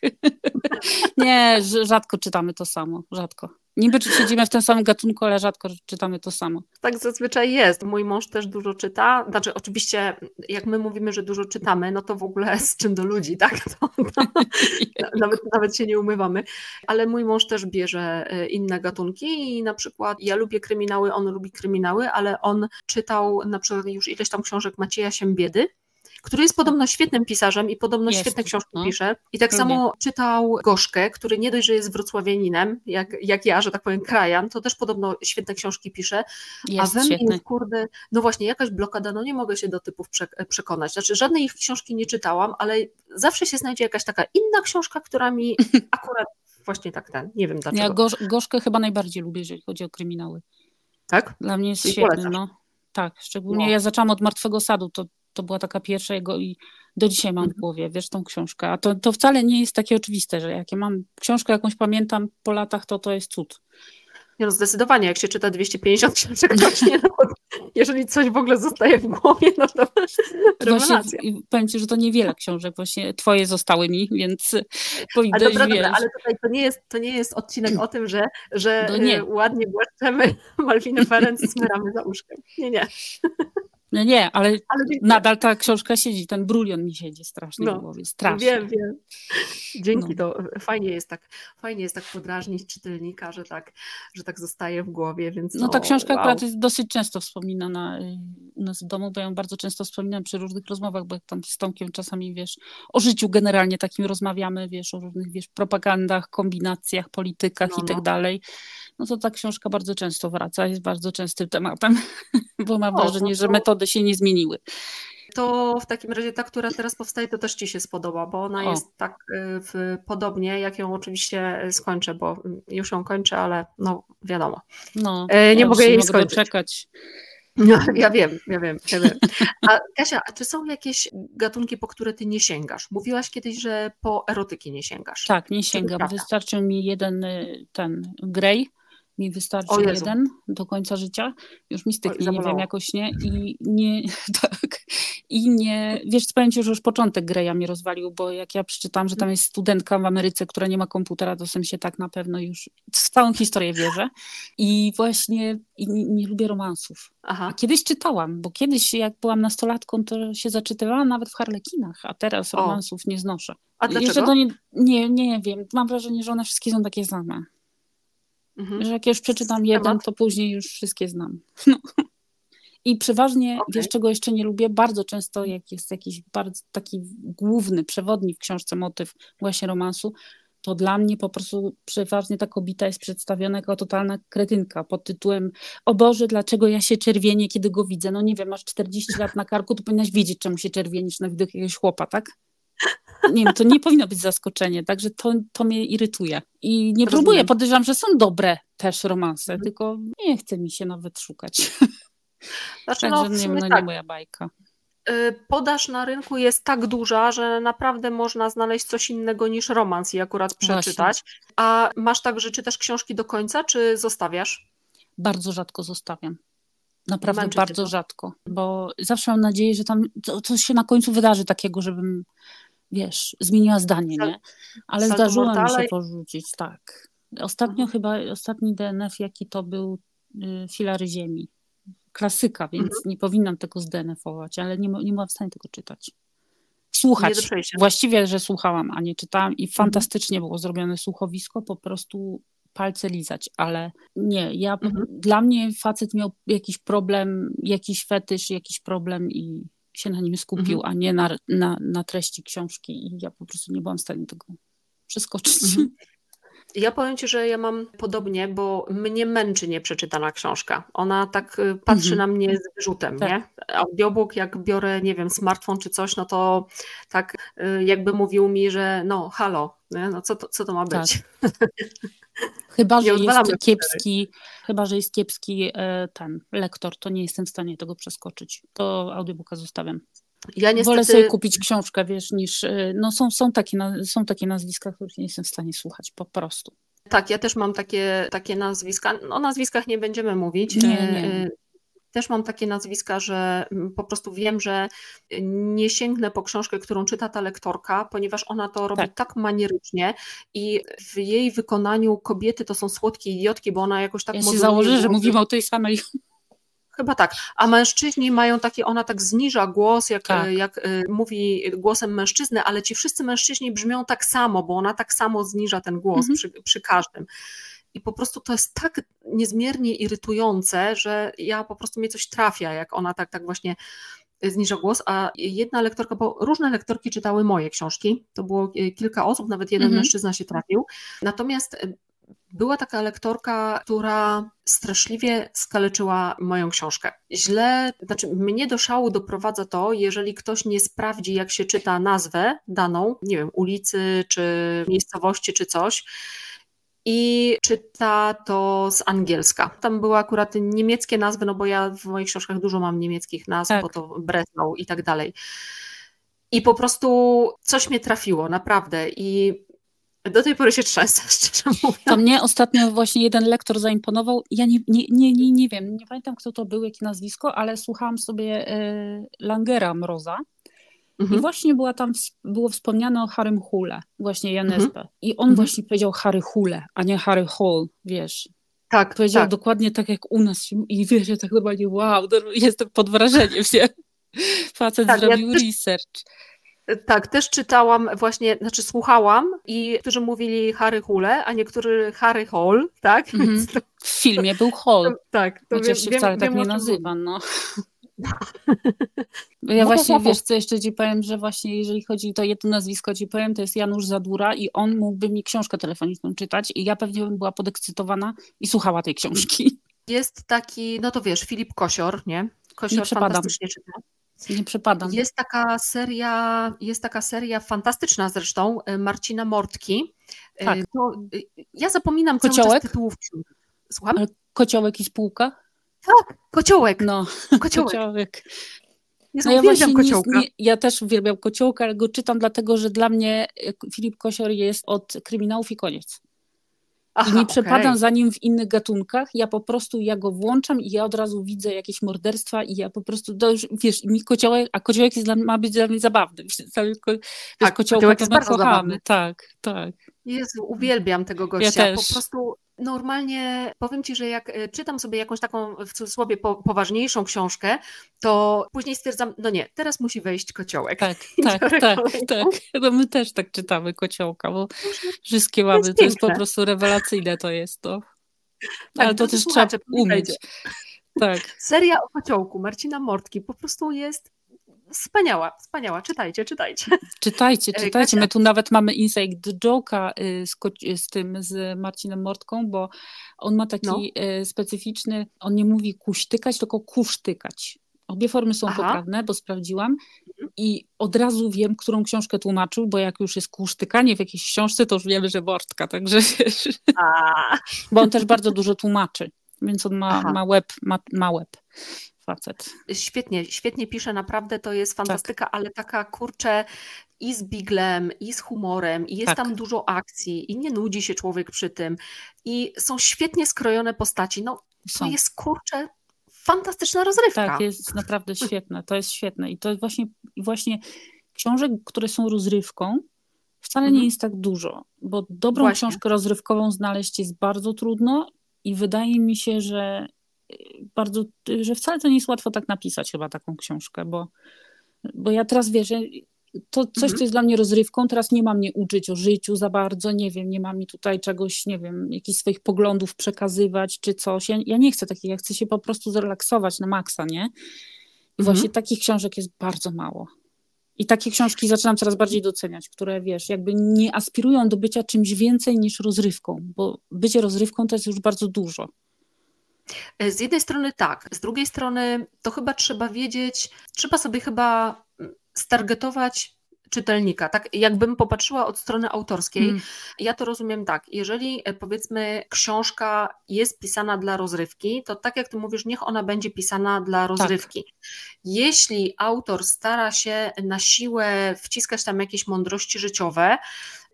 nie, rzadko czytamy to samo, rzadko. Niby siedzimy w tym samym gatunku, ale rzadko czytamy to samo. Tak zazwyczaj jest. Mój mąż też dużo czyta. Znaczy, oczywiście, jak my mówimy, że dużo czytamy, no to w ogóle z czym do ludzi, *laughs* tak? To, *laughs* nawet, nawet się nie umywamy. Ale mój mąż też bierze e, inne gatunki i na przykład ja lubię kryminały, on lubi kryminały, ale on czytał na przykład już ileś tam książek Macieja Siembiedy który jest podobno świetnym pisarzem i podobno jest. świetne książki no. pisze. I tak Lubię. samo czytał Gorzkę, który nie dość, że jest wrocławianinem, jak, jak ja, że tak powiem, krajan, to też podobno świetne książki pisze. Jest a we mnie kurde, no właśnie, jakaś blokada, no nie mogę się do typów przekonać. Znaczy, żadnej ich książki nie czytałam, ale zawsze się znajdzie jakaś taka inna książka, która mi *laughs* akurat właśnie tak ten, nie wiem dlaczego. Ja gorz, Gorzkę chyba najbardziej lubię, jeżeli chodzi o kryminały. Tak? Dla mnie jest świetny, no. Tak, szczególnie no. ja zaczęłam od Martwego Sadu, to to była taka pierwsza jego i do dzisiaj mam w mhm. głowie, wiesz, tą książkę. A to, to wcale nie jest takie oczywiste, że jak ja mam książkę jakąś pamiętam po latach, to to jest cud. Nie no, zdecydowanie, jak się czyta 250 książek *laughs* rocznie, no, jeżeli coś w ogóle zostaje w głowie, no to *laughs* rewelacja. Właśnie, powiem Ci, że to niewiele *laughs* książek właśnie twoje zostały mi, więc powinnaś, ale dobra, dobra, ale tutaj to nie, jest, to nie jest odcinek o tym, że, że no nie. ładnie błaszczemy Malwinę Ferenc i smyramy za uszkiem. Nie, nie. No nie, ale, ale nadal ta książka siedzi, ten brulion mi siedzi strasznie no, w głowie, strasznie. Wiem, wiem. Dzięki, no. to fajnie jest tak, fajnie jest tak podrażnić czytelnika, że tak, że tak zostaje w głowie, więc No, ta książka wow. akurat jest dosyć często wspominana y, u nas w domu, bo ją bardzo często wspominam przy różnych rozmowach, bo tam z Tomkiem czasami, wiesz, o życiu generalnie takim rozmawiamy, wiesz, o różnych, wiesz, propagandach, kombinacjach, politykach no, i tak no. dalej no to ta książka bardzo często wraca, jest bardzo częstym tematem, *laughs* bo mam o, wrażenie, no że metody się nie zmieniły. To w takim razie ta, która teraz powstaje, to też Ci się spodoba, bo ona o. jest tak y, w, podobnie, jak ją oczywiście skończę, bo już ją kończę, ale no wiadomo. No, e, nie ja mogę jej mogę skończyć. Doczekać. No, ja wiem, ja wiem, ja wiem. A Kasia, a czy są jakieś gatunki, po które ty nie sięgasz? Mówiłaś kiedyś, że po erotyki nie sięgasz. Tak, nie sięgam. Wystarczył mi jeden y, ten Grey mi wystarczy jeden do końca życia, już mi styknie, nie wiem, jakoś nie i nie, *laughs* tak, i nie, wiesz, powiem Ci, że już początek Greya mnie rozwalił, bo jak ja przeczytałam, że tam jest studentka w Ameryce, która nie ma komputera, to sam się tak na pewno już w całą historię wierzę i właśnie i nie, nie lubię romansów. Aha. A kiedyś czytałam, bo kiedyś jak byłam nastolatką, to się zaczytywałam nawet w harlekinach, a teraz romansów o. nie znoszę. A dlaczego? Jeszcze nie, nie, nie wiem, mam wrażenie, że one wszystkie są takie same. Mhm. Że jak już przeczytam jeden, to później już wszystkie znam. *laughs* No. I przeważnie, okay. wiesz czego jeszcze nie lubię? Bardzo często jak jest jakiś bardzo taki główny, przewodni w książce motyw właśnie romansu, to dla mnie po prostu przeważnie ta kobieta jest przedstawiona jako totalna kretynka pod tytułem o Boże, dlaczego ja się czerwienię, kiedy go widzę? No nie wiem, masz 40 lat na karku, to powinnaś wiedzieć, czemu się czerwienisz na widok jakiegoś chłopa, tak? Nie wiem, to nie powinno być zaskoczenie, także to, to mnie irytuje. I nie Rozumiem. próbuję, podejrzewam, że są dobre też romanse, mhm. tylko nie chce mi się nawet szukać. Znaczy, Także no, nie, no, tak. nie moja bajka. Y, podaż na rynku jest tak duża, że naprawdę można znaleźć coś innego niż romans i akurat przeczytać. Właśnie. A masz tak, że czytasz książki do końca, czy zostawiasz? Bardzo rzadko zostawiam. Naprawdę Męczy bardzo rzadko, bo zawsze mam nadzieję, że tam coś się na końcu wydarzy takiego, żebym, wiesz, zmieniła zdanie, nie? Ale Salto zdarzyło mi się porzucić, tak. Ostatnio mhm. chyba, ostatni DNF, jaki to był, y, Filary Ziemi klasyka, więc mhm. nie powinnam tego zdenefować, ale nie, nie byłam w stanie tego czytać. Słuchać. Właściwie, że słuchałam, a nie czytałam i mhm. fantastycznie było zrobione słuchowisko, po prostu palce lizać, ale nie, ja, mhm. dla mnie facet miał jakiś problem, jakiś fetysz, jakiś problem i się na nim skupił, mhm. a nie na, na, na treści książki i ja po prostu nie byłam w stanie tego przeskoczyć. Mhm. Ja powiem Ci, że ja mam podobnie, bo mnie męczy nieprzeczytana książka. Ona tak y, patrzy mhm. na mnie z wyrzutem, tak. nie? Audiobook, jak biorę, nie wiem, smartfon czy coś, no to tak y, jakby mówił mi, że no halo, nie? no co to, co to ma być? Tak. *laughs* Chyba, że jest kiepski, chyba, że jest kiepski e, ten lektor, to nie jestem w stanie tego przeskoczyć. To audiobooka zostawiam. Ja niestety... Wolę sobie kupić książkę, wiesz, niż. Y, no są, są, takie, są takie nazwiska, których nie jestem w stanie słuchać, po prostu. Tak, ja też mam takie, takie nazwiska. O nazwiskach nie będziemy mówić. Nie, nie. Y, też mam takie nazwiska, że po prostu wiem, że nie sięgnę po książkę, którą czyta ta lektorka, ponieważ ona to robi tak, tak manierycznie i w jej wykonaniu kobiety to są słodkie idiotki, bo ona jakoś tak... Ja się założę, że mówimy o tej samej Chyba tak. A mężczyźni mają takie, ona tak zniża głos, jak, tak. jak y, mówi głosem mężczyzny, ale ci wszyscy mężczyźni brzmią tak samo, bo ona tak samo zniża ten głos mhm. przy, przy każdym. I po prostu to jest tak niezmiernie irytujące, że ja po prostu mnie coś trafia, jak ona tak, tak właśnie zniża głos, a jedna lektorka, bo różne lektorki czytały moje książki, to było y, kilka osób, nawet jeden mhm. mężczyzna się trafił, natomiast y, była taka lektorka, która straszliwie skaleczyła moją książkę. Źle, znaczy mnie do szału doprowadza to, jeżeli ktoś nie sprawdzi, jak się czyta nazwę daną, nie wiem, ulicy, czy miejscowości, czy coś, i czyta to z angielska. Tam były akurat niemieckie nazwy, no bo ja w moich książkach dużo mam niemieckich nazw, tak. bo to Breslau i tak dalej. I po prostu coś mnie trafiło, naprawdę. I do tej pory się trzęsę, *laughs* szczerze mówiąc. To mnie ostatnio właśnie jeden lektor zaimponował. Ja nie, nie, nie, nie, nie wiem, nie pamiętam kto to był, jakie nazwisko, ale słuchałam sobie y, Langera Mroza. Mhm. I właśnie była tam, było wspomniane o Harrym Hule, właśnie Janesbe. Mhm. I on mhm. właśnie powiedział Harry Hule, a nie Harry Hall, wiesz. Tak, Powiedział tak. dokładnie tak jak u nas. I wiesz, ja tak normalnie, wow, jestem pod wrażeniem, nie? *laughs* Facet tak, zrobił ja research. Tak, też czytałam właśnie, znaczy słuchałam i niektórzy mówili Harry Hule, a niektórzy Harry Hall, tak? Mm -hmm. W filmie był Hall. Tak. To Chociaż wiem, się wcale wiem, tak wiem, nie nazywa, no. *laughs* Ja właśnie, wiesz co, jeszcze ci powiem, że właśnie jeżeli chodzi, to jedno nazwisko ci powiem, to jest Janusz Zadura i on mógłby mi książkę telefoniczną czytać i ja pewnie bym była podekscytowana i słuchała tej książki. Jest taki, no to wiesz, Filip Kosior, nie? Kosior nie fantastycznie czyta. Nie przepadam. Jest taka seria, jest taka seria fantastyczna zresztą, y, Marcina Mortki. Y, tak. To, y, ja zapominam Kociołek? cały czas tytułów Słucham? Ale kociołek i spółka? Tak, kociołek. No, *laughs* kociołek. kociołek. no ja właśnie kociołka. Nie, ja też uwielbiam kociołka, ale go czytam dlatego, że dla mnie Filip Kosior jest od kryminałów i koniec. Aha, I nie przepadam okay. za nim w innych gatunkach. Ja po prostu ja go włączam i ja od razu widzę jakieś morderstwa i ja po prostu, to już, wiesz, mi kociołek, a kociołek jest dla, ma być dla mnie zabawny. *laughs* Wiesz, tak, kociołek jest bardzo kochamy. Zabawny. Tak, tak. Jezu, uwielbiam tego gościa. Ja po prostu normalnie powiem Ci, że jak e, czytam sobie jakąś taką w cudzysłowie po, poważniejszą książkę, to później stwierdzam, no nie, teraz musi wejść kociołek. Tak, *laughs* tak, tak, tak. No my też tak czytamy kociołka, bo wszystkie mamy, to jest, to jest po prostu rewelacyjne to jest to. Ale tak, to, to też trzeba umieć. Tak. Seria o kociołku Marcina Mortki po prostu jest wspaniała, wspaniała. Czytajcie, czytajcie. Czytajcie, e, czytajcie. My tu nawet mamy inside joke'a y, z, z tym, z Marcinem Mortką, bo on ma taki no. Y, specyficzny, on nie mówi kuśtykać, tylko kusztykać. Obie formy są Aha. poprawne, bo sprawdziłam mhm. i od razu wiem, którą książkę tłumaczył, bo jak już jest kusztykanie w jakiejś książce, to już wiemy, że Mortka, także wiesz. Bo on też bardzo dużo tłumaczy, więc on ma, ma web, ma, ma web facet. Świetnie, świetnie pisze, naprawdę to jest fantastyka, tak. ale taka kurczę i z biglem, i z humorem, i jest tak. tam dużo akcji, i nie nudzi się człowiek przy tym. I są świetnie skrojone postaci. No, są. to jest kurczę fantastyczna rozrywka. Tak, jest naprawdę *laughs* świetne. To jest świetne. I to jest właśnie, właśnie książek, które są rozrywką, wcale mhm. nie jest tak dużo, bo dobrą właśnie. książkę rozrywkową znaleźć jest bardzo trudno i wydaje mi się, że bardzo, że wcale to nie jest łatwo tak napisać chyba taką książkę, bo, bo ja teraz wierzę, to coś, mhm. co jest dla mnie rozrywką, teraz nie ma mnie uczyć o życiu za bardzo, nie wiem, nie ma mi tutaj czegoś, nie wiem, jakichś swoich poglądów przekazywać czy coś. Ja, ja nie chcę takich, ja chcę się po prostu zrelaksować na maksa, nie? I mhm. właśnie takich książek jest bardzo mało. I takie książki zaczynam coraz bardziej doceniać, które wiesz, jakby nie aspirują do bycia czymś więcej niż rozrywką, bo bycie rozrywką to jest już bardzo dużo. E, z jednej strony tak, z drugiej strony to chyba trzeba wiedzieć, trzeba sobie chyba mm, stargetować czytelnika. Tak, jakbym popatrzyła od strony autorskiej, mm. ja to rozumiem tak. Jeżeli e, powiedzmy książka jest pisana dla rozrywki, to tak jak ty mówisz, niech ona będzie pisana dla tak. rozrywki. Tak. Jeśli autor stara się na siłę wciskać tam jakieś mądrości życiowe,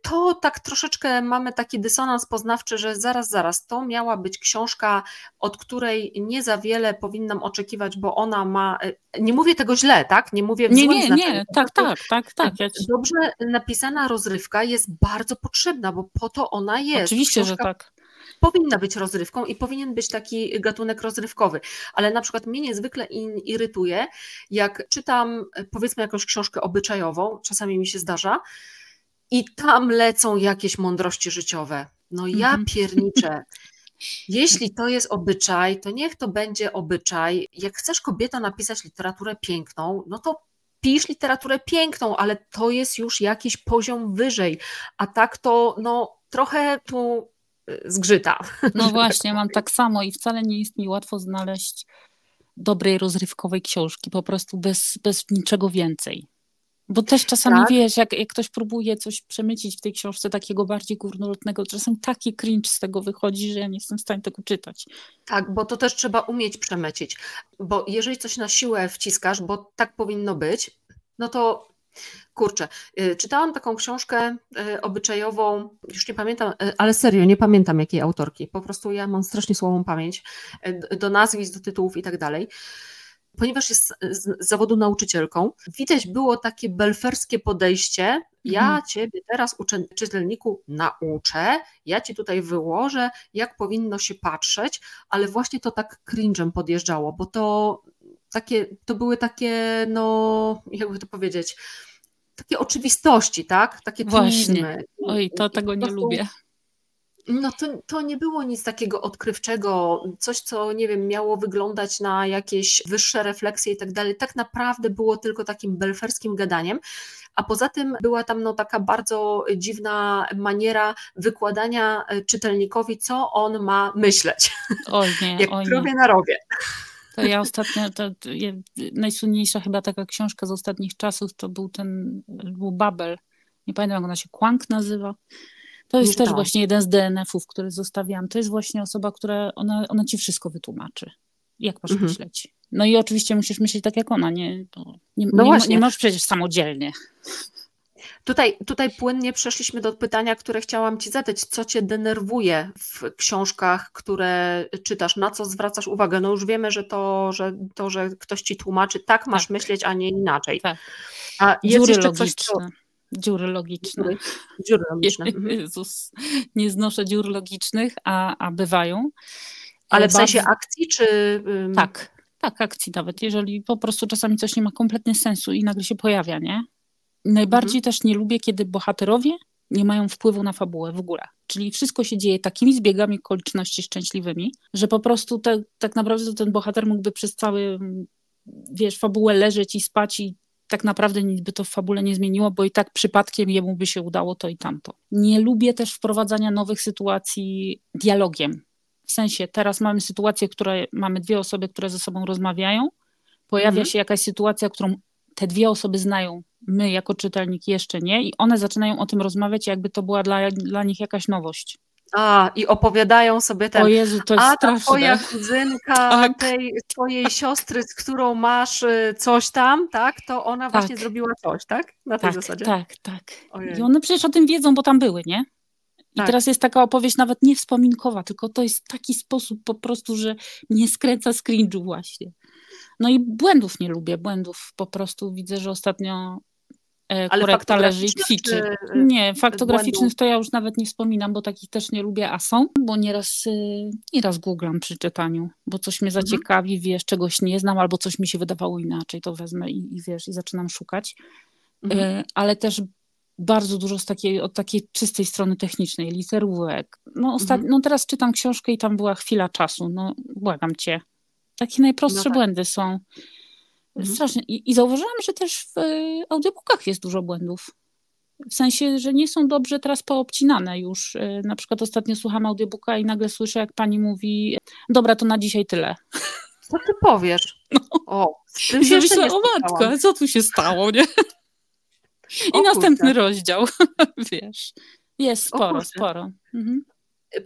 to tak troszeczkę mamy taki dysonans poznawczy, że zaraz, zaraz, to miała być książka, od której nie za wiele powinnam oczekiwać, bo ona ma, e, nie mówię tego źle, tak? Nie mówię w Nie, nie, znaczeniu. nie, tak, tak, tak, tak. Dobrze napisana rozrywka jest bardzo potrzebna, bo po to ona jest. Oczywiście, książka, że tak powinna być rozrywką i powinien być taki gatunek rozrywkowy. Ale na przykład mnie niezwykle irytuje, jak czytam powiedzmy jakąś książkę obyczajową, czasami mi się zdarza, i tam lecą jakieś mądrości życiowe. No ja mhm. pierniczę. *laughs* Jeśli to jest obyczaj, to niech to będzie obyczaj. Jak chcesz kobieta napisać literaturę piękną, no to pisz literaturę piękną, ale to jest już jakiś poziom wyżej. A tak to no trochę tu y, zgrzyta. *laughs* No właśnie, mam tak samo i wcale nie jest mi łatwo znaleźć dobrej rozrywkowej książki, po prostu bez, bez niczego więcej. Bo też czasami tak? wiesz, jak, jak ktoś próbuje coś przemycić w tej książce takiego bardziej górnolotnego, czasem taki cringe z tego wychodzi, że ja nie jestem w stanie tego czytać. Tak, bo to też trzeba umieć przemycić. Bo jeżeli coś na siłę wciskasz, bo tak powinno być, no to kurczę, y, czytałam taką książkę y, obyczajową, już nie pamiętam, y, ale serio, nie pamiętam jakiej autorki. Po prostu ja mam strasznie słabą pamięć do nazwisk, do tytułów i tak dalej ponieważ jest z zawodu nauczycielką, widać było takie belferskie podejście. Ja mhm. ciebie teraz, czytelniku, nauczę, ja ci tutaj wyłożę, jak powinno się patrzeć, ale właśnie to tak cringe'em podjeżdżało, bo to takie, to były takie, no, jakby to powiedzieć, takie oczywistości, tak? Takie Właśnie. Oj, to tego nie lubię. No to, to nie było nic takiego odkrywczego, coś, co nie wiem, miało wyglądać na jakieś wyższe refleksje i tak dalej. Tak naprawdę było tylko takim belferskim gadaniem. A poza tym była tam no, taka bardzo dziwna maniera wykładania e, czytelnikowi, co on ma myśleć. Oj nie, *laughs* Jak oj robię na rowie. To ja ostatnio, to, to, najsłynniejsza chyba taka książka z ostatnich czasów to był ten, był Babel. Nie pamiętam jak ona się, Kłank nazywa. To jest też właśnie jeden z DNF-ów, który zostawiam. To jest właśnie osoba, która ona, ona ci wszystko wytłumaczy. Jak masz mhm. myśleć? No i oczywiście musisz myśleć tak jak ona, nie, nie, no nie, nie możesz przecież samodzielnie. Tutaj, tutaj płynnie przeszliśmy do pytania, które chciałam Ci zadać. Co Cię denerwuje w książkach, które czytasz? Na co zwracasz uwagę? No już wiemy, że to, że, to, że ktoś Ci tłumaczy, tak masz tak. myśleć, a nie inaczej. Tak. A jest Dziury jeszcze logiczne. coś, co... Dziury logiczne. Dziury logiczne. Mhm. Jezus, nie znoszę dziur logicznych, a, a bywają. Ale w sensie akcji, czy. Tak, tak, akcji nawet. Jeżeli po prostu czasami coś nie ma kompletnie sensu i nagle się pojawia, nie? Najbardziej mhm. też nie lubię, kiedy bohaterowie nie mają wpływu na fabułę w ogóle. Czyli wszystko się dzieje takimi zbiegami okoliczności szczęśliwymi, że po prostu te, tak naprawdę ten bohater mógłby przez cały, wiesz, fabułę leżeć i spać i tak naprawdę nic by to w fabule nie zmieniło, bo i tak przypadkiem jemu by się udało to i tamto. Nie lubię też wprowadzania nowych sytuacji dialogiem. W sensie teraz mamy sytuację, w której mamy dwie osoby, które ze sobą rozmawiają, pojawia mhm. się jakaś sytuacja, którą te dwie osoby znają, my jako czytelnik jeszcze nie, i one zaczynają o tym rozmawiać, jakby to była dla, dla nich jakaś nowość. A, i opowiadają sobie ten. O Jezu, to jest a straszne. twoja kuzynka tak. tej twojej siostry, z którą masz y, coś tam, tak? To ona tak. właśnie zrobiła coś, tak? Na tej tak, zasadzie. Tak, tak. Ojej. I one przecież o tym wiedzą, bo tam były, nie? I tak. teraz jest taka opowieść nawet nie wspominkowa, tylko to jest taki sposób po prostu, że mnie skręca z cringe'u właśnie. No i błędów nie lubię, błędów po prostu widzę, że ostatnio e, Ale korekta leży i kwiczy. Nie, faktograficznych to ja już nawet nie wspominam, bo takich też nie lubię, a są, bo nieraz, y, nieraz googlam przy czytaniu, bo coś mnie mhm. zaciekawi, wiesz, czegoś nie znam, albo coś mi się wydawało inaczej, to wezmę i, i wiesz, i zaczynam szukać. Mhm. E, ale też bardzo dużo z takiej, od takiej czystej strony technicznej, literówek. No, ostat... Mhm. no teraz czytam książkę i tam była chwila czasu, no błagam cię. Takie najprostsze no tak. błędy są. Mhm. Strasznie. I, I zauważyłam, że też w y, audiobookach jest dużo błędów. W sensie, że nie są dobrze teraz poobcinane już. Y, na przykład ostatnio słucham audiobooka i nagle słyszę, jak pani mówi, dobra, to na dzisiaj tyle. Co ty powiesz? *laughs* No. O, tym się myślę, o matko, co tu się stało, nie? I o, następny kurczę. rozdział, *laughs* wiesz. Jest sporo, sporo. Mhm.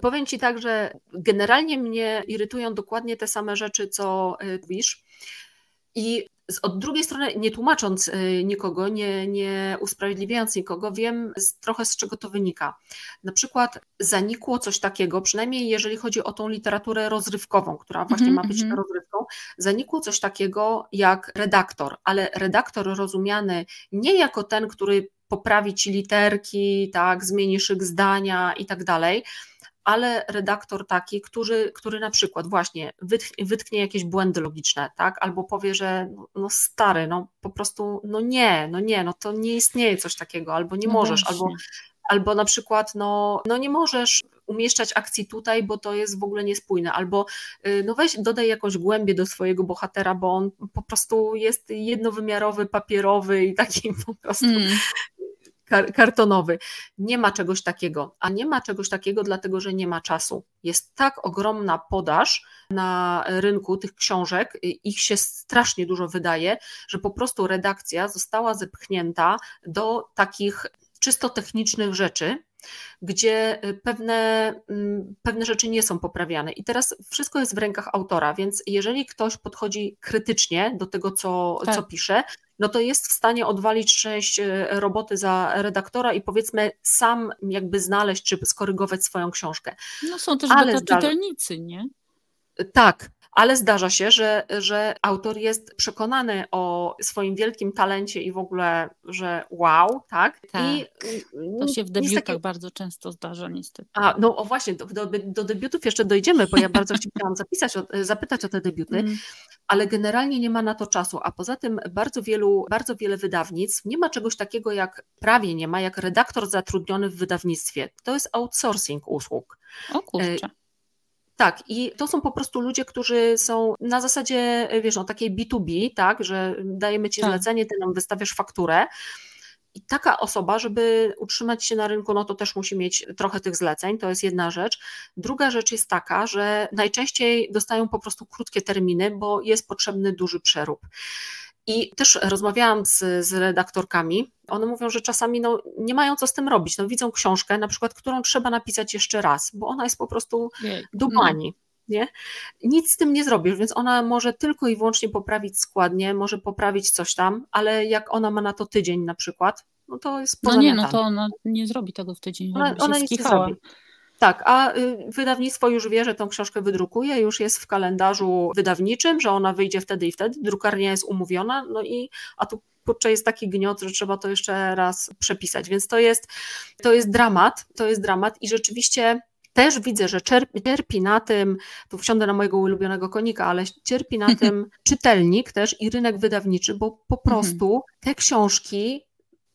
Powiem Ci tak, że generalnie mnie irytują dokładnie te same rzeczy, co y, mówisz. I od drugiej strony, nie tłumacząc y, nikogo, nie, nie usprawiedliwiając nikogo, wiem z, trochę z czego to wynika. Na przykład zanikło coś takiego, przynajmniej jeżeli chodzi o tą literaturę rozrywkową, która właśnie mm -hmm. ma być -hmm. rozrywką, zanikło coś takiego jak redaktor, ale redaktor rozumiany nie jako ten, który poprawi ci literki, tak, zmieni szyk zdania i tak dalej, ale redaktor taki, który, który na przykład właśnie wytknie jakieś błędy logiczne, tak? Albo powie, że no, no, stary, no po prostu, no nie, no nie, no to nie istnieje coś takiego, albo nie no możesz, albo, albo na przykład, no, no nie możesz umieszczać akcji tutaj, bo to jest w ogóle niespójne, albo y, no weź dodaj jakąś głębię do swojego bohatera, bo on po prostu jest jednowymiarowy, papierowy i taki *laughs* po prostu mm kartonowy. Nie ma czegoś takiego, a nie ma czegoś takiego, dlatego że nie ma czasu. Jest tak ogromna podaż na rynku tych książek, ich się strasznie dużo wydaje, że po prostu redakcja została zepchnięta do takich czysto technicznych rzeczy, gdzie pewne, mm, pewne rzeczy nie są poprawiane. I teraz wszystko jest w rękach autora, więc jeżeli ktoś podchodzi krytycznie do tego, co, tak. co pisze, no to jest w stanie odwalić część e, roboty za redaktora i powiedzmy sam jakby znaleźć czy skorygować swoją książkę. No są też Ale czytelnicy, nie? Tak, ale zdarza się, że, że autor jest przekonany o swoim wielkim talencie i w ogóle, że wow, tak? tak. I to się w debiutach taki... bardzo często zdarza niestety. A, no o właśnie, do, do, do, debiutów jeszcze dojdziemy, bo ja bardzo chciałam zapisać, o, zapytać o te debiuty, mm. ale generalnie nie ma na to czasu, a poza tym bardzo wielu, bardzo wiele wydawnictw nie ma czegoś takiego jak, prawie nie ma, jak redaktor zatrudniony w wydawnictwie. To jest outsourcing usług. O kurczę. Tak, i to są po prostu ludzie, którzy są na zasadzie, wiesz, no, takiej B2B, tak, że dajemy ci tak. zlecenie, ty nam wystawiasz fakturę. I taka osoba, żeby utrzymać się na rynku, no to też musi mieć trochę tych zleceń, to jest jedna rzecz. Druga rzecz jest taka, że najczęściej dostają po prostu krótkie terminy, bo jest potrzebny duży przerób. I też rozmawiałam z, z redaktorkami. One mówią, że czasami no, nie mają co z tym robić. No, widzą książkę, na przykład, którą trzeba napisać jeszcze raz, bo ona jest po prostu do bani. Nie? Nic z tym nie zrobisz, więc ona może tylko i wyłącznie poprawić składnie, może poprawić coś tam, ale jak ona ma na to tydzień na przykład, no to jest No nie, no to ona nie zrobi tego w tydzień. Ona, ona nic nie zrobi. Tak, a y, wydawnictwo już wie, że tą książkę wydrukuje, już jest w kalendarzu wydawniczym, że ona wyjdzie wtedy i wtedy, drukarnia jest umówiona, no i a tu kurczę jest taki gniot, że trzeba to jeszcze raz przepisać, więc to jest, to jest dramat, to jest dramat i rzeczywiście też widzę, że czerpi, cierpi na tym, tu wsiądę na mojego ulubionego konika, ale cierpi na *laughs* tym czytelnik też i rynek wydawniczy, bo po mhm. prostu te książki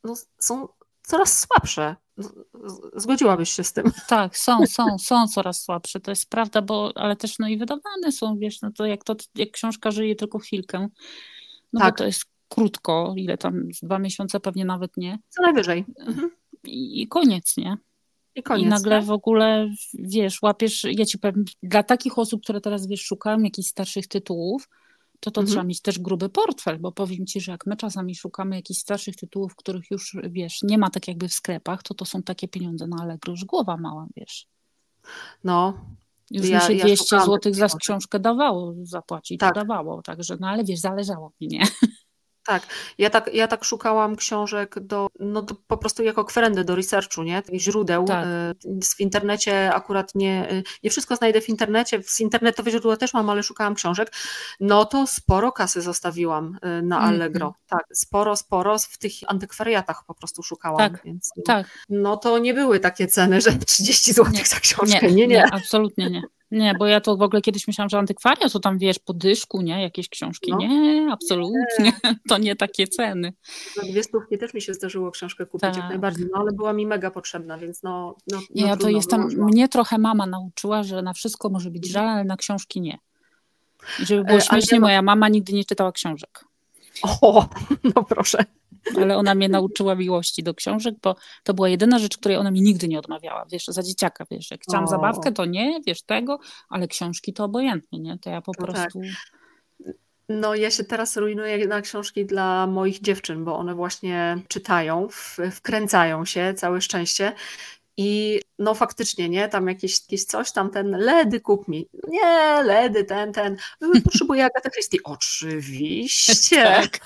no, są coraz słabsze. Zgodziłabyś się z tym? *laughs* Tak, są, są, są coraz słabsze, to jest prawda, bo, ale też no i wydawane są, wiesz, no to jak, to, jak książka żyje tylko chwilkę, no tak. bo to jest krótko, ile tam, dwa miesiące pewnie nawet nie. Co najwyżej. Mhm. I, I koniec, nie? I, koniec, I nagle tak? w ogóle, wiesz, łapiesz, ja ci powiem, dla takich osób, które teraz, wiesz, szukają jakichś starszych tytułów, to to Mhm. trzeba mieć też gruby portfel, bo powiem ci, że jak my czasami szukamy jakichś starszych tytułów, których już, wiesz, nie ma tak jakby w sklepach, to to są takie pieniądze na Allegro, już głowa mała, wiesz. No, Już Ja- mi się ja 200 szukałam zł za książkę dawało zapłacić, Tak. dawało, także, no ale wiesz, zależało mi, nie? Tak. Ja tak, ja tak szukałam książek do, no do, po prostu jako kwerendy do researchu, nie? Źródeł. Tak. Y, W internecie akurat nie, y, nie wszystko znajdę w internecie, z internetowe źródła też mam, ale szukałam książek. No to sporo kasy zostawiłam y, na Mhm. Allegro. Tak, sporo, sporo w tych antykwariatach po prostu szukałam. Tak, Więc, Tak, No to nie były takie ceny, że 30 zł Nie, za książkę. nie, Nie, nie. absolutnie nie. Nie, bo ja to w ogóle kiedyś myślałam, że antykwaria to tam, wiesz, po dyszku, nie? Jakieś książki. No. Nie, absolutnie. *laughs* To nie takie ceny. Za dwie stówki też mi się zdarzyło książkę kupić Tak. jak najbardziej, no ale była mi mega potrzebna, więc no, no, no ja to jestem, wyłożyłam. mnie trochę mama nauczyła, że na wszystko może być żal, ale na książki nie. Żeby było E, śmiesznie, ja- moja mama nigdy nie czytała książek. O, *laughs* no proszę. Ale ona mnie nauczyła miłości do książek, bo to była jedyna rzecz, której ona mi nigdy nie odmawiała. Wiesz, za dzieciaka, wiesz, jak chciałam O. zabawkę, to nie, wiesz, tego, ale książki to obojętnie, nie? To ja po No tak. prostu... No ja się teraz rujnuję na książki dla moich dziewczyn, bo one właśnie czytają, wkręcają się, całe szczęście. I no faktycznie, nie, tam jakieś, jakieś coś tam, ten ledy kup mi. Nie, ledy, ten, ten. Potrzebuję Agatę Christie. Oczywiście, *laughs* Tak,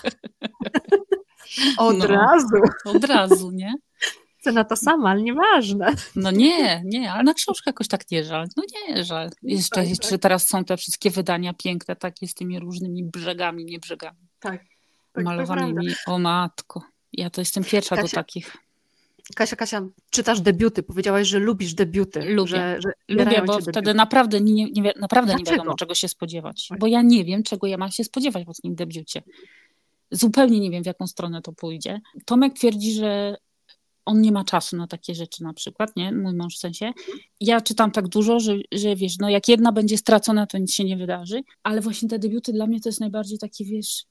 *laughs* od No. razu. od razu, nie? Cena ta sama, ale nieważne. No nie, nie, ale na książkę jakoś tak nie żal. No nie żal. Jeszcze, Tak, jeszcze tak. teraz są te wszystkie wydania piękne, takie z tymi różnymi brzegami, nie brzegami, Tak. to malowanymi. O matko. Ja to jestem pierwsza do Kasia, takich. Kasia, Kasia, czytasz debiuty. Powiedziałaś, że lubisz debiuty. Lubię. Że, że Lubię, bo wtedy debiuty. naprawdę nie, nie, naprawdę nie wiadomo, czego się spodziewać. Tak. Bo ja nie wiem, czego ja mam się spodziewać po tym debiucie. Zupełnie nie wiem, w jaką stronę to pójdzie. Tomek twierdzi, że on nie ma czasu na takie rzeczy na przykład, nie? Mój mąż w sensie. Ja czytam tak dużo, że, że wiesz, no jak jedna będzie stracona, to nic się nie wydarzy, ale właśnie te debiuty dla mnie to jest najbardziej taki, wiesz,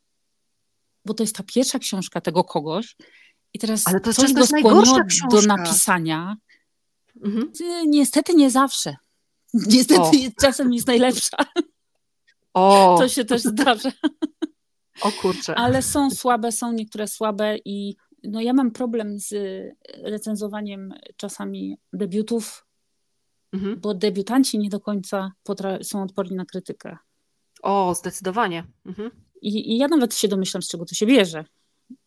bo to jest ta pierwsza książka tego kogoś i teraz Ale to jest coś go skłoniło do napisania. Mhm. Ty, Niestety nie zawsze. *laughs* Niestety O. czasem jest najlepsza. O, *laughs* To się też zdarza. *laughs* o kurczę. Ale są słabe, są niektóre słabe i no ja mam problem z recenzowaniem czasami debiutów, Mhm. bo debiutanci nie do końca są odporni na krytykę. O, zdecydowanie. Mhm. I, I ja nawet się domyślam, z czego to się bierze.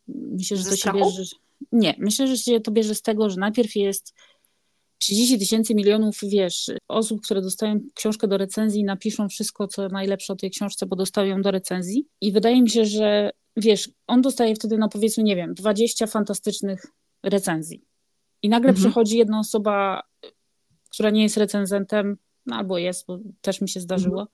Myślę, że Ze to się strachu? bierze. Nie, myślę, że się to bierze z tego, że najpierw jest 30 tysięcy milionów, wiesz, osób, które dostają książkę do recenzji napiszą wszystko, co najlepsze o tej książce, bo dostają ją do recenzji. I wydaje mi się, że wiesz, on dostaje wtedy, no powiedzmy, nie wiem, 20 fantastycznych recenzji. I nagle Mhm. przychodzi jedna osoba, która nie jest recenzentem, no albo jest, bo też mi się zdarzyło.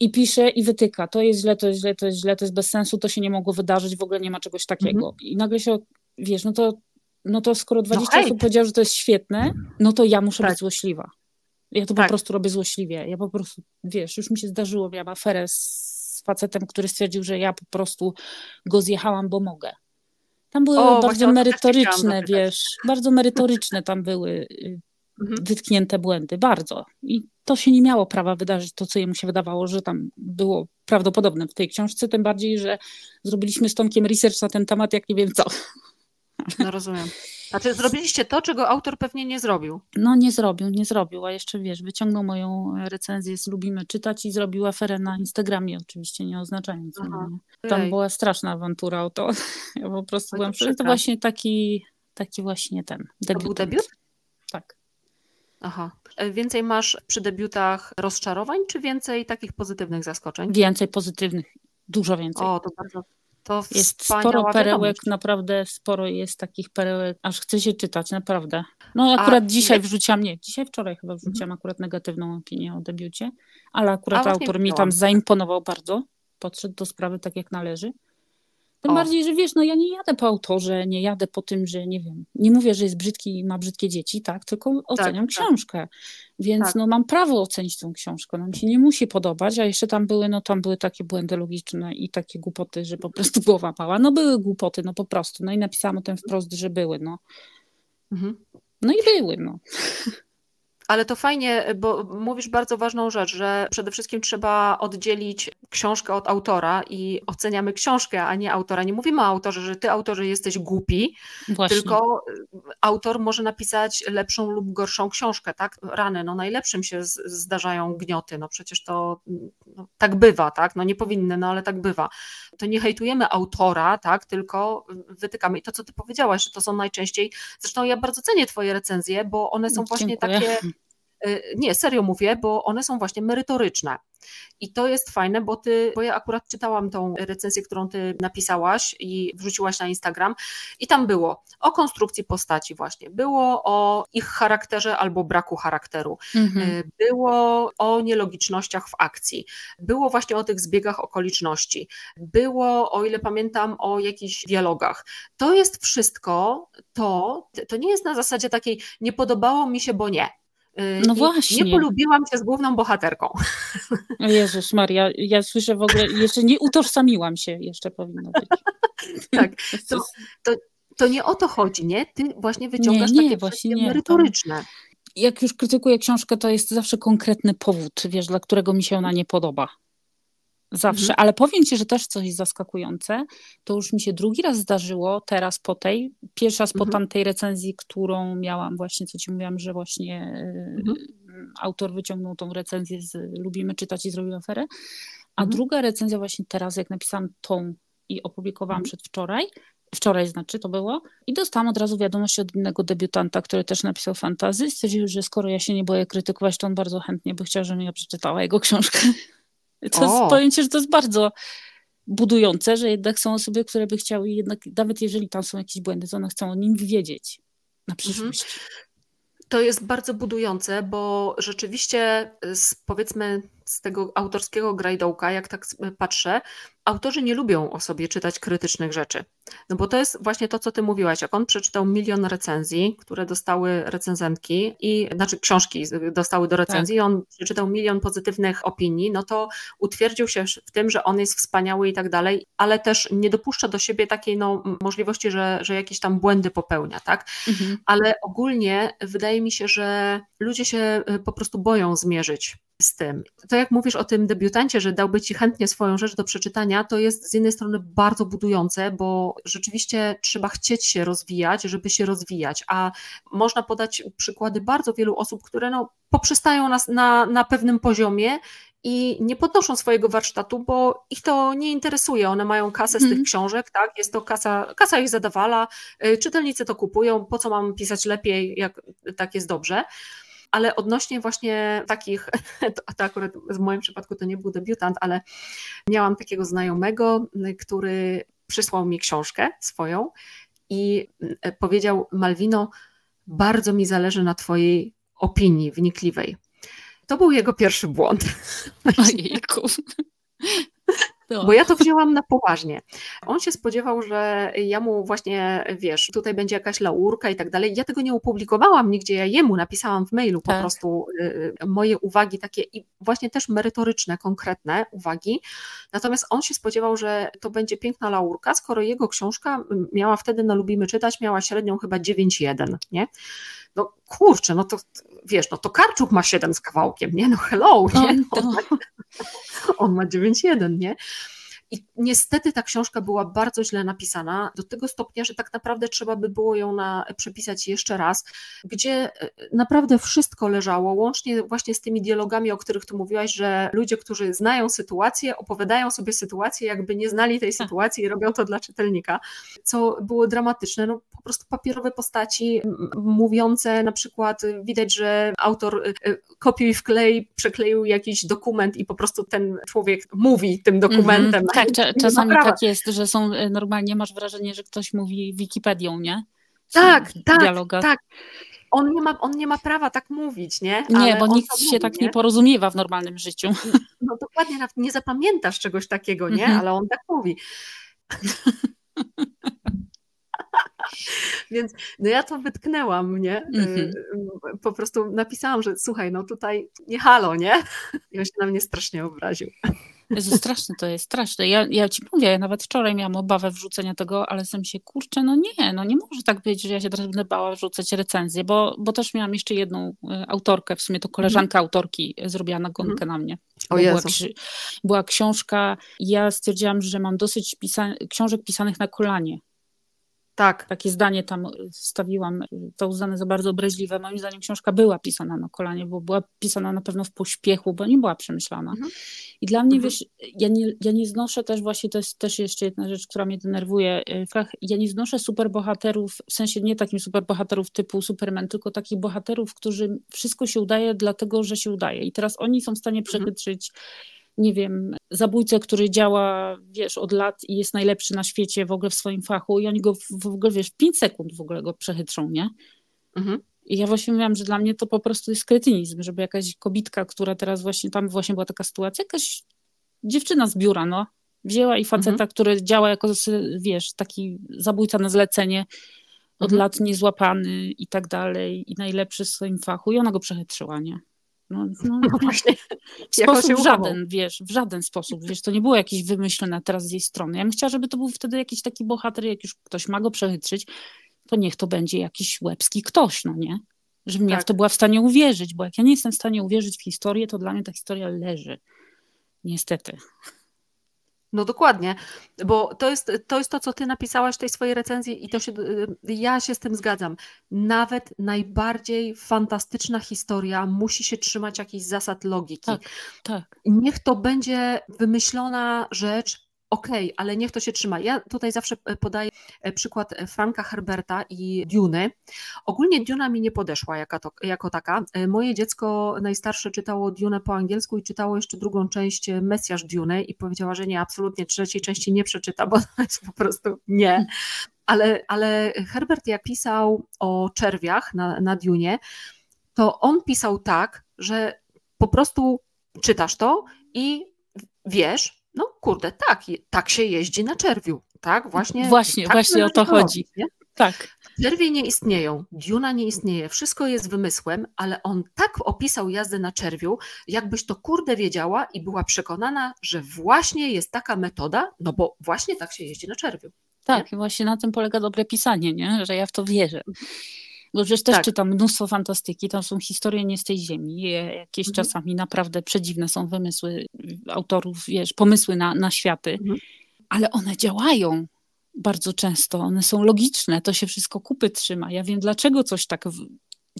I pisze i wytyka, to jest źle, to jest źle, to jest źle, to jest bez sensu, to się nie mogło wydarzyć, w ogóle nie ma czegoś takiego. I nagle się, wiesz, no to, no to skoro 20 hejt. osób powiedziało, że to jest świetne, no to ja muszę Tak. być złośliwa. Ja to Tak. po prostu robię złośliwie. Ja po prostu, wiesz, już mi się zdarzyło, miałam aferę z facetem, który stwierdził, że ja po prostu go zjechałam, bo mogę. Tam były O, bardzo merytoryczne, wiesz, bardzo merytoryczne tam były y, Mhm. wytknięte błędy, bardzo. I to się nie miało prawa wydarzyć, to co jemu się wydawało, że tam było prawdopodobne w tej książce, tym bardziej, że zrobiliśmy z Tomkiem research na ten temat, jak nie wiem co. No rozumiem. Znaczy zrobiliście to, czego autor pewnie nie zrobił. No nie zrobił, nie zrobił, a jeszcze wiesz, wyciągnął moją recenzję z Lubimy Czytać i zrobił aferę na Instagramie, oczywiście nie oznaczając mnie. Tam była straszna awantura o to. *laughs* Ja po prostu byłam, to, to właśnie taki, taki właśnie ten To debiut. był debiut? Tak. Aha. E, Więcej masz przy debiutach rozczarowań, czy więcej takich pozytywnych zaskoczeń? Więcej pozytywnych, dużo więcej. O, to bardzo. To Jest sporo perełek, wiadomość. naprawdę sporo jest takich perełek, aż chce się czytać, naprawdę. No akurat A dzisiaj jak- wrzuciłam, nie, dzisiaj, wczoraj chyba wrzuciłam akurat negatywną opinię o debiucie, ale akurat A, autor mi tam zaimponował bardzo, podszedł do sprawy tak jak należy. Tym o. bardziej, że wiesz, no ja nie jadę po autorze, nie jadę po tym, że nie wiem, nie mówię, że jest brzydki i ma brzydkie dzieci, tak, tylko oceniam tak, tak. książkę. Tak. Więc tak. no mam prawo ocenić tą książkę, no mi się nie musi podobać, a jeszcze tam były, no tam były takie błędy logiczne i takie głupoty, że po prostu *laughs* głowa pała. No były głupoty, no po prostu. No i napisałam o tym wprost, że były, no. Mhm. No i były, no. Ale to fajnie, bo mówisz bardzo ważną rzecz, że przede wszystkim trzeba oddzielić książkę od autora i oceniamy książkę, a nie autora. Nie mówimy o autorze, że ty autorze jesteś głupi, Właśnie. tylko autor może napisać lepszą lub gorszą książkę, tak? Rany, no najlepszym się zdarzają gnioty, no przecież to no, tak bywa, tak? No nie powinny, no ale tak bywa. To nie hejtujemy autora, tak? Tylko wytykamy. I to, co ty powiedziałaś, że to są najczęściej, zresztą ja bardzo cenię twoje recenzje, bo one są właśnie Dziękuję. takie Y, nie, serio mówię, bo one są właśnie merytoryczne. I to jest fajne, bo ty, bo ja akurat czytałam tą recenzję, którą ty napisałaś i wrzuciłaś na Instagram, i tam było o konstrukcji postaci, właśnie, było o ich charakterze albo braku charakteru, mhm. Y, było o nielogicznościach w akcji, było właśnie o tych zbiegach okoliczności, było, o ile pamiętam, o jakichś dialogach. To jest wszystko to, to nie jest na zasadzie takiej, nie podobało mi się, bo nie Y, no właśnie. Nie polubiłam się z główną bohaterką. O Jezus Maria, ja słyszę w ogóle, jeszcze nie utożsamiłam się, jeszcze powinno być. *laughs* tak, to, to, to, nie o to chodzi, nie? Ty właśnie wyciągasz nie, nie, takie właśnie nie, merytoryczne. jak już krytykuję książkę, to jest zawsze konkretny powód, wiesz, dla którego mi się ona nie podoba. Zawsze, mhm. ale powiem Ci, że też coś zaskakujące, to już mi się drugi raz zdarzyło, teraz po tej, pierwsza raz po mhm. tamtej recenzji, którą miałam właśnie, co Ci mówiłam, że właśnie mhm. Y, autor wyciągnął tą recenzję z Lubimy czytać i zrobił aferę, a mhm. druga recenzja właśnie teraz, jak napisałam tą i opublikowałam mhm. przedwczoraj, wczoraj znaczy to było, i dostałam od razu wiadomość od innego debiutanta, który też napisał fantazy, stwierdził, że skoro ja się nie boję krytykować, to on bardzo chętnie by chciał, żebym ja przeczytała jego książkę. To jest pojęcie, że to jest bardzo budujące, że jednak są osoby, które by chciały jednak, nawet jeżeli tam są jakieś błędy, to one chcą o nim wiedzieć na mhm. przyszłość. Mhm. To jest bardzo budujące, bo rzeczywiście z, powiedzmy z tego autorskiego grajdołka, jak tak patrzę, autorzy nie lubią o sobie czytać krytycznych rzeczy. No bo to jest właśnie to, co ty mówiłaś. Jak on przeczytał milion recenzji, które dostały recenzentki, i znaczy książki dostały do recenzji, tak. i on przeczytał milion pozytywnych opinii, no to utwierdził się w tym, że on jest wspaniały i tak dalej, ale też nie dopuszcza do siebie takiej no, możliwości, że, że jakieś tam błędy popełnia, tak? Mhm. Ale ogólnie wydaje mi się, że ludzie się y, po prostu boją zmierzyć z tym. To jak mówisz o tym debiutancie, że dałby ci chętnie swoją rzecz do przeczytania, to jest z jednej strony bardzo budujące, bo rzeczywiście trzeba chcieć się rozwijać, żeby się rozwijać, a można podać przykłady bardzo wielu osób, które no, poprzestają nas na, na pewnym poziomie i nie podnoszą swojego warsztatu, bo ich to nie interesuje. One mają kasę z tych mhm. książek, tak? Jest to kasa, kasa ich zadawala, y, czytelnicy to kupują, po co mam pisać lepiej, jak tak jest dobrze ale odnośnie właśnie takich, *laughs* to, to akurat w moim przypadku to nie był debiutant, ale miałam takiego znajomego, który przysłał mi książkę swoją i e, powiedział: Malwino, bardzo mi zależy na Twojej opinii wnikliwej. To był jego pierwszy błąd. Ojejku. No. Bo ja to *laughs* wzięłam na poważnie. On się spodziewał, że ja mu właśnie, wiesz, tutaj będzie jakaś laurka i tak dalej. Ja tego nie opublikowałam nigdzie, ja jemu napisałam w mailu tak. po prostu y, moje uwagi takie i właśnie też merytoryczne, konkretne uwagi. Natomiast on się spodziewał, że to będzie piękna laurka, skoro jego książka miała wtedy na Lubimy Czytać, miała średnią chyba 9,1, nie? No kurczę, no to wiesz, no to Karczuk ma 7 z kawałkiem, nie? No hello, nie? No, on ma 9,1, nie? I niestety ta książka była bardzo źle napisana, do tego stopnia, że tak naprawdę trzeba by było ją na, przepisać jeszcze raz, gdzie e, naprawdę wszystko leżało, łącznie właśnie z tymi dialogami, o których tu mówiłaś, że ludzie, którzy znają sytuację, opowiadają sobie sytuację, jakby nie znali tej tak. sytuacji i robią to dla czytelnika, co było dramatyczne. No, po prostu papierowe postaci mówiące, na przykład widać, że autor e, kopiuj wklej, przekleił jakiś dokument i po prostu ten człowiek mówi tym dokumentem. Mm -hmm tak, czasami tak jest, że są e, normalnie, masz wrażenie, że ktoś mówi Wikipedią, nie? tak, tak, dialogach. tak. On nie, ma, on nie ma prawa tak mówić, nie? Ale nie, bo nikt się mówi, tak nie? nie porozumiewa w normalnym życiu. No dokładnie, nie zapamiętasz czegoś takiego, nie? Mhm. Ale on tak mówi. *laughs* *laughs* Więc no ja to wytknęłam, nie? Mm-hmm. Po prostu napisałam, że słuchaj, no tutaj nie halo, nie? I on się na mnie strasznie obraził. Jezu, straszne to jest, straszne. Ja, ja ci mówię, ja nawet wczoraj miałam obawę wrzucenia tego, ale sam się, kurczę, no nie, no nie może tak być, że ja się teraz będę bała wrzucać recenzję, bo, bo też miałam jeszcze jedną e, autorkę, w sumie to koleżanka mm. autorki zrobiła nagonkę mm. na mnie. O Jezu. Była, była książka, ja stwierdziłam, że mam dosyć pisa książek pisanych na kolanie. Tak. Takie zdanie tam wstawiłam, to uznane za bardzo obraźliwe. Moim zdaniem książka była pisana na kolanie, bo była pisana na pewno w pośpiechu, bo nie była przemyślana. Mhm. I dla mnie, mhm. wiesz, ja nie, ja nie znoszę też właśnie, to jest też jeszcze jedna rzecz, która mnie denerwuje, y, ja nie znoszę superbohaterów, w sensie nie takim superbohaterów typu Superman, tylko takich bohaterów, którzy wszystko się udaje dlatego, że się udaje. I teraz oni są w stanie mhm. przechytrzyć mhm nie wiem, zabójcę, który działa, wiesz, od lat i jest najlepszy na świecie w ogóle w swoim fachu i oni go w, w ogóle, wiesz, w 5 sekund w ogóle go przechytrzą, nie? Mhm. I ja właśnie mówiłam, że dla mnie to po prostu jest kretynizm, żeby jakaś kobitka, która teraz właśnie, tam właśnie była taka sytuacja, jakaś dziewczyna z biura, no, wzięła i faceta, mhm. który działa jako, wiesz, taki zabójca na zlecenie, od mhm. lat niezłapany i tak dalej, i najlepszy w swoim fachu, i ona go przechytrzyła, nie? No, no, *laughs* no właśnie. W *laughs* sposób żaden, wiesz, w żaden sposób, wiesz, to nie było jakieś wymyślone teraz z jej strony. Ja bym chciała, żeby to był wtedy jakiś taki bohater, jak już ktoś ma go przechytrzyć, to niech to będzie jakiś łebski ktoś, no nie? Żebym tak. ja w to była w stanie uwierzyć, bo jak ja nie jestem w stanie uwierzyć w historię, to dla mnie ta historia leży. Niestety. No dokładnie, bo to jest, to jest to, co ty napisałaś w tej swojej recenzji i to się, ja się z tym zgadzam. Nawet najbardziej fantastyczna historia musi się trzymać jakichś zasad logiki. Tak, tak. Niech to będzie wymyślona rzecz, okej, okay, ale niech to się trzyma. Ja tutaj zawsze e, podaję e, przykład e, Franka Herberta i Duny. Ogólnie Duna mi nie podeszła jako, to, jako taka. Moje dziecko najstarsze czytało Dune po angielsku i czytało jeszcze drugą część Mesjasz Duny i powiedziała, że nie, absolutnie trzeciej części nie przeczyta, bo to jest po prostu nie. Ale, ale Herbert jak pisał o czerwiach na, na to on pisał tak, że po prostu czytasz to i wiesz, kurde, tak, tak się jeździ na czerwiu, tak? Właśnie, właśnie, tak właśnie o to chodzi. Tak. Czerwie nie istnieją, Duna nie istnieje, wszystko jest wymysłem, ale on tak opisał jazdę na czerwiu, jakbyś to kurde wiedziała i była przekonana, że właśnie jest taka metoda, no bo właśnie tak się jeździ na czerwiu. Tak, i właśnie na tym polega dobre pisanie, nie? że ja w to wierzę. Bo przecież też tak. czytam mnóstwo fantastyki, tam są historie nie z tej ziemi. Jakieś mhm. czasami naprawdę przedziwne są wymysły autorów, wiesz, pomysły na, na światy, mhm. ale one działają bardzo często, one są logiczne, to się wszystko kupy trzyma. Ja wiem, dlaczego coś tak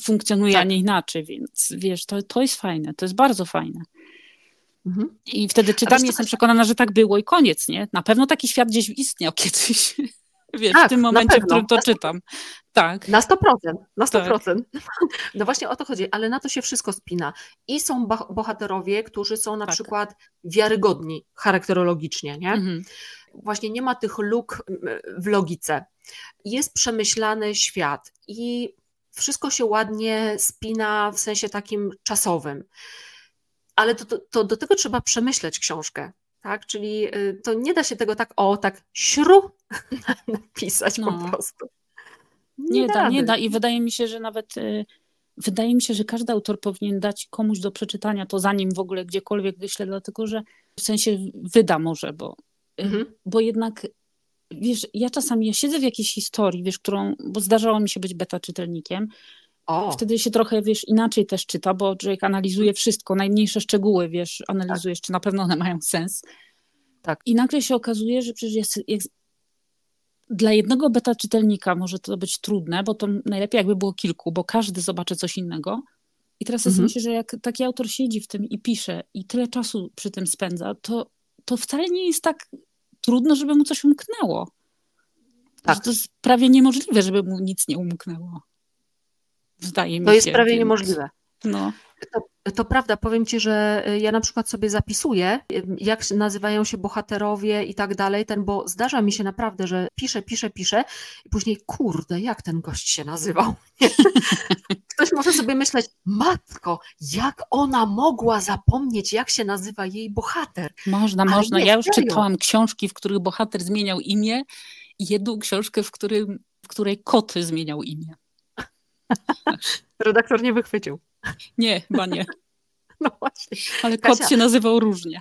funkcjonuje, tak. a nie inaczej, więc wiesz, to, to jest fajne, to jest bardzo fajne. Mhm. I wtedy czytam, jestem przekonana, że tak było i koniec, nie? Na pewno taki świat gdzieś istniał *laughs* kiedyś. Wiesz, tak, w tym momencie, w którym to czytam. Tak. Na 100%, na 100%. Tak. *laughs* No właśnie o to chodzi, ale na to się wszystko spina. I są bohaterowie, którzy są na tak. przykład wiarygodni charakterologicznie, nie? Mhm. Właśnie nie ma tych luk w logice. Jest przemyślany świat i wszystko się ładnie spina w sensie takim czasowym. Ale to, to, to do tego trzeba przemyśleć książkę tak? Czyli y, to nie da się tego tak, o, tak śru *laughs* napisać no. po prostu. Nie, nie da, nie da. I wydaje mi się, że nawet y, wydaje mi się, że każdy autor powinien dać komuś do przeczytania to zanim w ogóle gdziekolwiek wyśle, dlatego że w sensie wyda może, bo, y, mhm. bo jednak wiesz, ja czasami ja siedzę w jakiejś historii, wiesz, którą, bo zdarzało mi się być beta czytelnikiem, o. Wtedy się trochę, wiesz, inaczej też czyta, bo człowiek analizuje wszystko, najmniejsze szczegóły, wiesz, analizujesz, tak. czy na pewno one mają sens. Tak. I nagle się okazuje, że przecież jest, jest, dla jednego beta czytelnika może to być trudne, bo to najlepiej jakby było kilku, bo każdy zobaczy coś innego. I teraz mhm. myślę, że jak taki autor siedzi w tym i pisze i tyle czasu przy tym spędza, to, to wcale nie jest tak trudno, żeby mu coś umknęło. Tak. to jest prawie niemożliwe, żeby mu nic nie umknęło. Zdaje mi to się. To jest prawie więc... niemożliwe. No. To, To prawda, powiem Ci, że y, ja na przykład sobie zapisuję, y, jak nazywają się bohaterowie i tak dalej, ten, bo zdarza mi się naprawdę, że piszę, piszę, piszę i później, kurde, jak ten gość się nazywał? *laughs* Ktoś może sobie myśleć, matko, jak ona mogła zapomnieć, jak się nazywa jej bohater? Można, Ale można. Ja już serio. czytałam książki, w których bohater zmieniał imię i jedną książkę, w, którym, w której kot zmieniał imię. Redaktor nie wychwycił. Nie, chyba nie. *laughs* No właśnie. Ale kot Kasia. się nazywał różnie.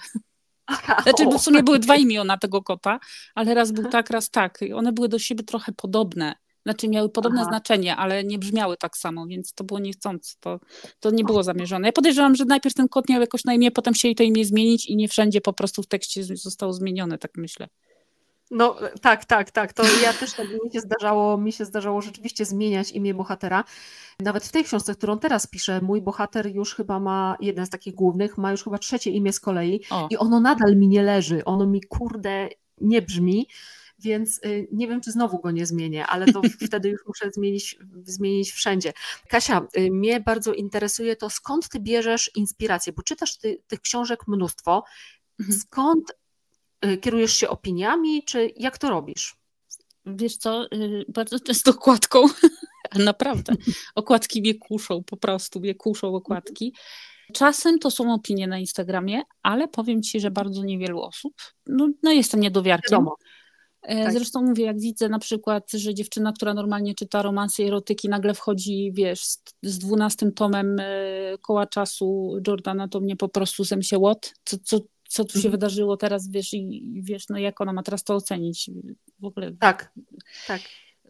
Znaczy, w sumie były dwa imiona tego kota, ale raz był tak, raz tak. One były do siebie trochę podobne. Znaczy miały podobne Aha. znaczenie, ale nie brzmiały tak samo, więc to było niechcące. To, to nie było zamierzone. Ja podejrzewam, że najpierw ten kot miał jakoś na imię, potem chcieli to imię zmienić i nie wszędzie po prostu w tekście zostało zmienione, tak myślę. No tak, tak, tak. To ja też tak mi się zdarzało, mi się zdarzało rzeczywiście zmieniać imię bohatera. Nawet w tej książce, którą teraz piszę, mój bohater już chyba ma jeden z takich głównych, ma już chyba trzecie imię z kolei o. i ono nadal mi nie leży. Ono mi kurde nie brzmi. Więc y, nie wiem, czy znowu go nie zmienię, ale to *laughs* wtedy już muszę zmienić, zmienić wszędzie. Kasia, y, mnie bardzo interesuje to, skąd ty bierzesz inspirację, bo czytasz ty, tych książek mnóstwo. Mhm. Skąd kierujesz się opiniami, czy jak to robisz? Wiesz co, y, bardzo często okładką, *laughs* naprawdę. Okładki mnie kuszą, po prostu mnie kuszą okładki. Czasem to są opinie na Instagramie, ale powiem Ci, że bardzo niewielu osób. No, no jestem niedowiarkiem. Wiadomo. E, tak. Zresztą mówię, jak widzę na przykład, że dziewczyna, która normalnie czyta romansy i erotyki, nagle wchodzi, wiesz, z dwunastym tomem e, koła czasu Jordana, to mnie po prostu zem się łot. Co, co, co tu się mhm. wydarzyło teraz, wiesz, i wiesz, no jak ona ma teraz to ocenić. W ogóle. Tak, tak.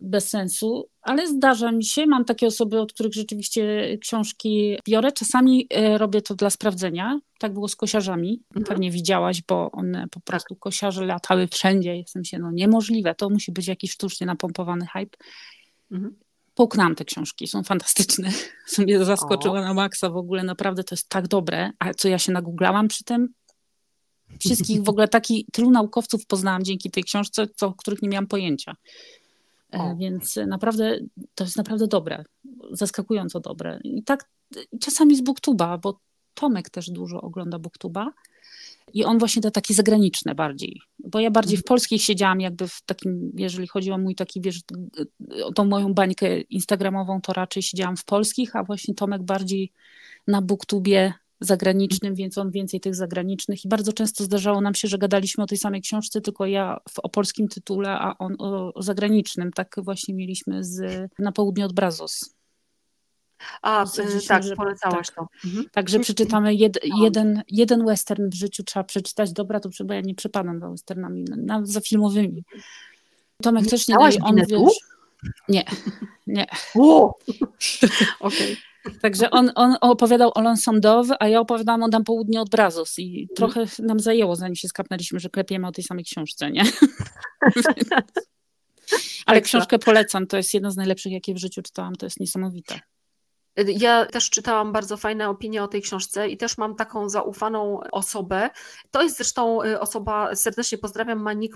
Bez sensu, ale zdarza mi się, mam takie osoby, od których rzeczywiście książki biorę. Czasami e, robię to dla sprawdzenia. Tak było z kosiarzami. Mhm. Pewnie widziałaś, bo one po tak. prostu kosiarze latały wszędzie. Jestem się, no niemożliwe. To musi być jakiś sztucznie napompowany hype. Mhm połknęłam te książki, są fantastyczne. *laughs* Sobie zaskoczyła o. na maksa w ogóle, naprawdę to jest tak dobre. A co ja się nagooglałam przy tym, Wszystkich w ogóle taki, tylu naukowców poznałam dzięki tej książce, co, o których nie miałam pojęcia. E, o. Więc naprawdę to jest naprawdę dobre, zaskakująco dobre. I tak czasami z Booktuba, bo Tomek też dużo ogląda Booktuba. I on właśnie te takie zagraniczne bardziej, bo ja bardziej w mhm. polskich siedziałam jakby w takim, jeżeli chodzi o mój taki, wiesz, o tą moją bańkę instagramową, to raczej siedziałam w polskich, a właśnie Tomek bardziej na Booktubie zagranicznym, więc on więcej tych zagranicznych. I bardzo często zdarzało nam się, że gadaliśmy o tej samej książce, tylko ja w, o polskim tytule, a on o, o zagranicznym. Tak właśnie mieliśmy z, na południe od Brazos. A, y, tak, że, polecałaś tak, to. Mhm. Także przeczytamy jed, jeden, jeden western w życiu trzeba przeczytać. Dobra, to bo ja nie przepadam za westernami, na, za filmowymi. Tomek nie też nie daje, on wiesz... Nie, *laughs* nie. *laughs* Okej. Okay. Także on, on opowiadał o L'Ensemble, a ja opowiadałam o Dam Południe od Brazos i trochę nam zajęło, zanim się skapnęliśmy, że klepiemy o tej samej książce, nie? *laughs* Ale książkę polecam, to jest jedna z najlepszych, jakie w życiu czytałam, to jest niesamowite. Ja też czytałam bardzo fajne opinie o tej książce i też mam taką zaufaną osobę. To jest zresztą y, osoba, serdecznie pozdrawiam, Manik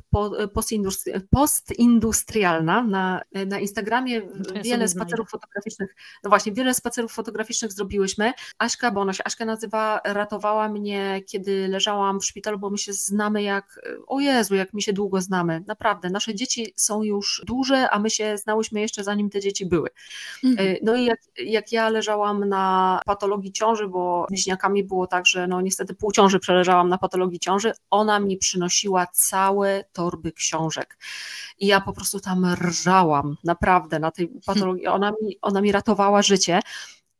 postindustrialna na, na Instagramie. wiele spacerów fotograficznych, no właśnie, wiele spacerów fotograficznych zrobiłyśmy. Aśka, bo ona się Aśka nazywa, ratowała mnie, kiedy leżałam w szpitalu, bo my się znamy jak, o Jezu, jak mi się długo znamy. Naprawdę, nasze dzieci są już duże, a my się znałyśmy jeszcze zanim te dzieci były. Mhm. No i jak, jak ja leżałam na patologii ciąży, bo bliźniakami było tak, że no niestety pół ciąży przeleżałam na patologii ciąży, ona mi przynosiła całe torby książek. I ja po prostu tam rżałam, naprawdę, na tej patologii. Ona mi, ona mi ratowała życie.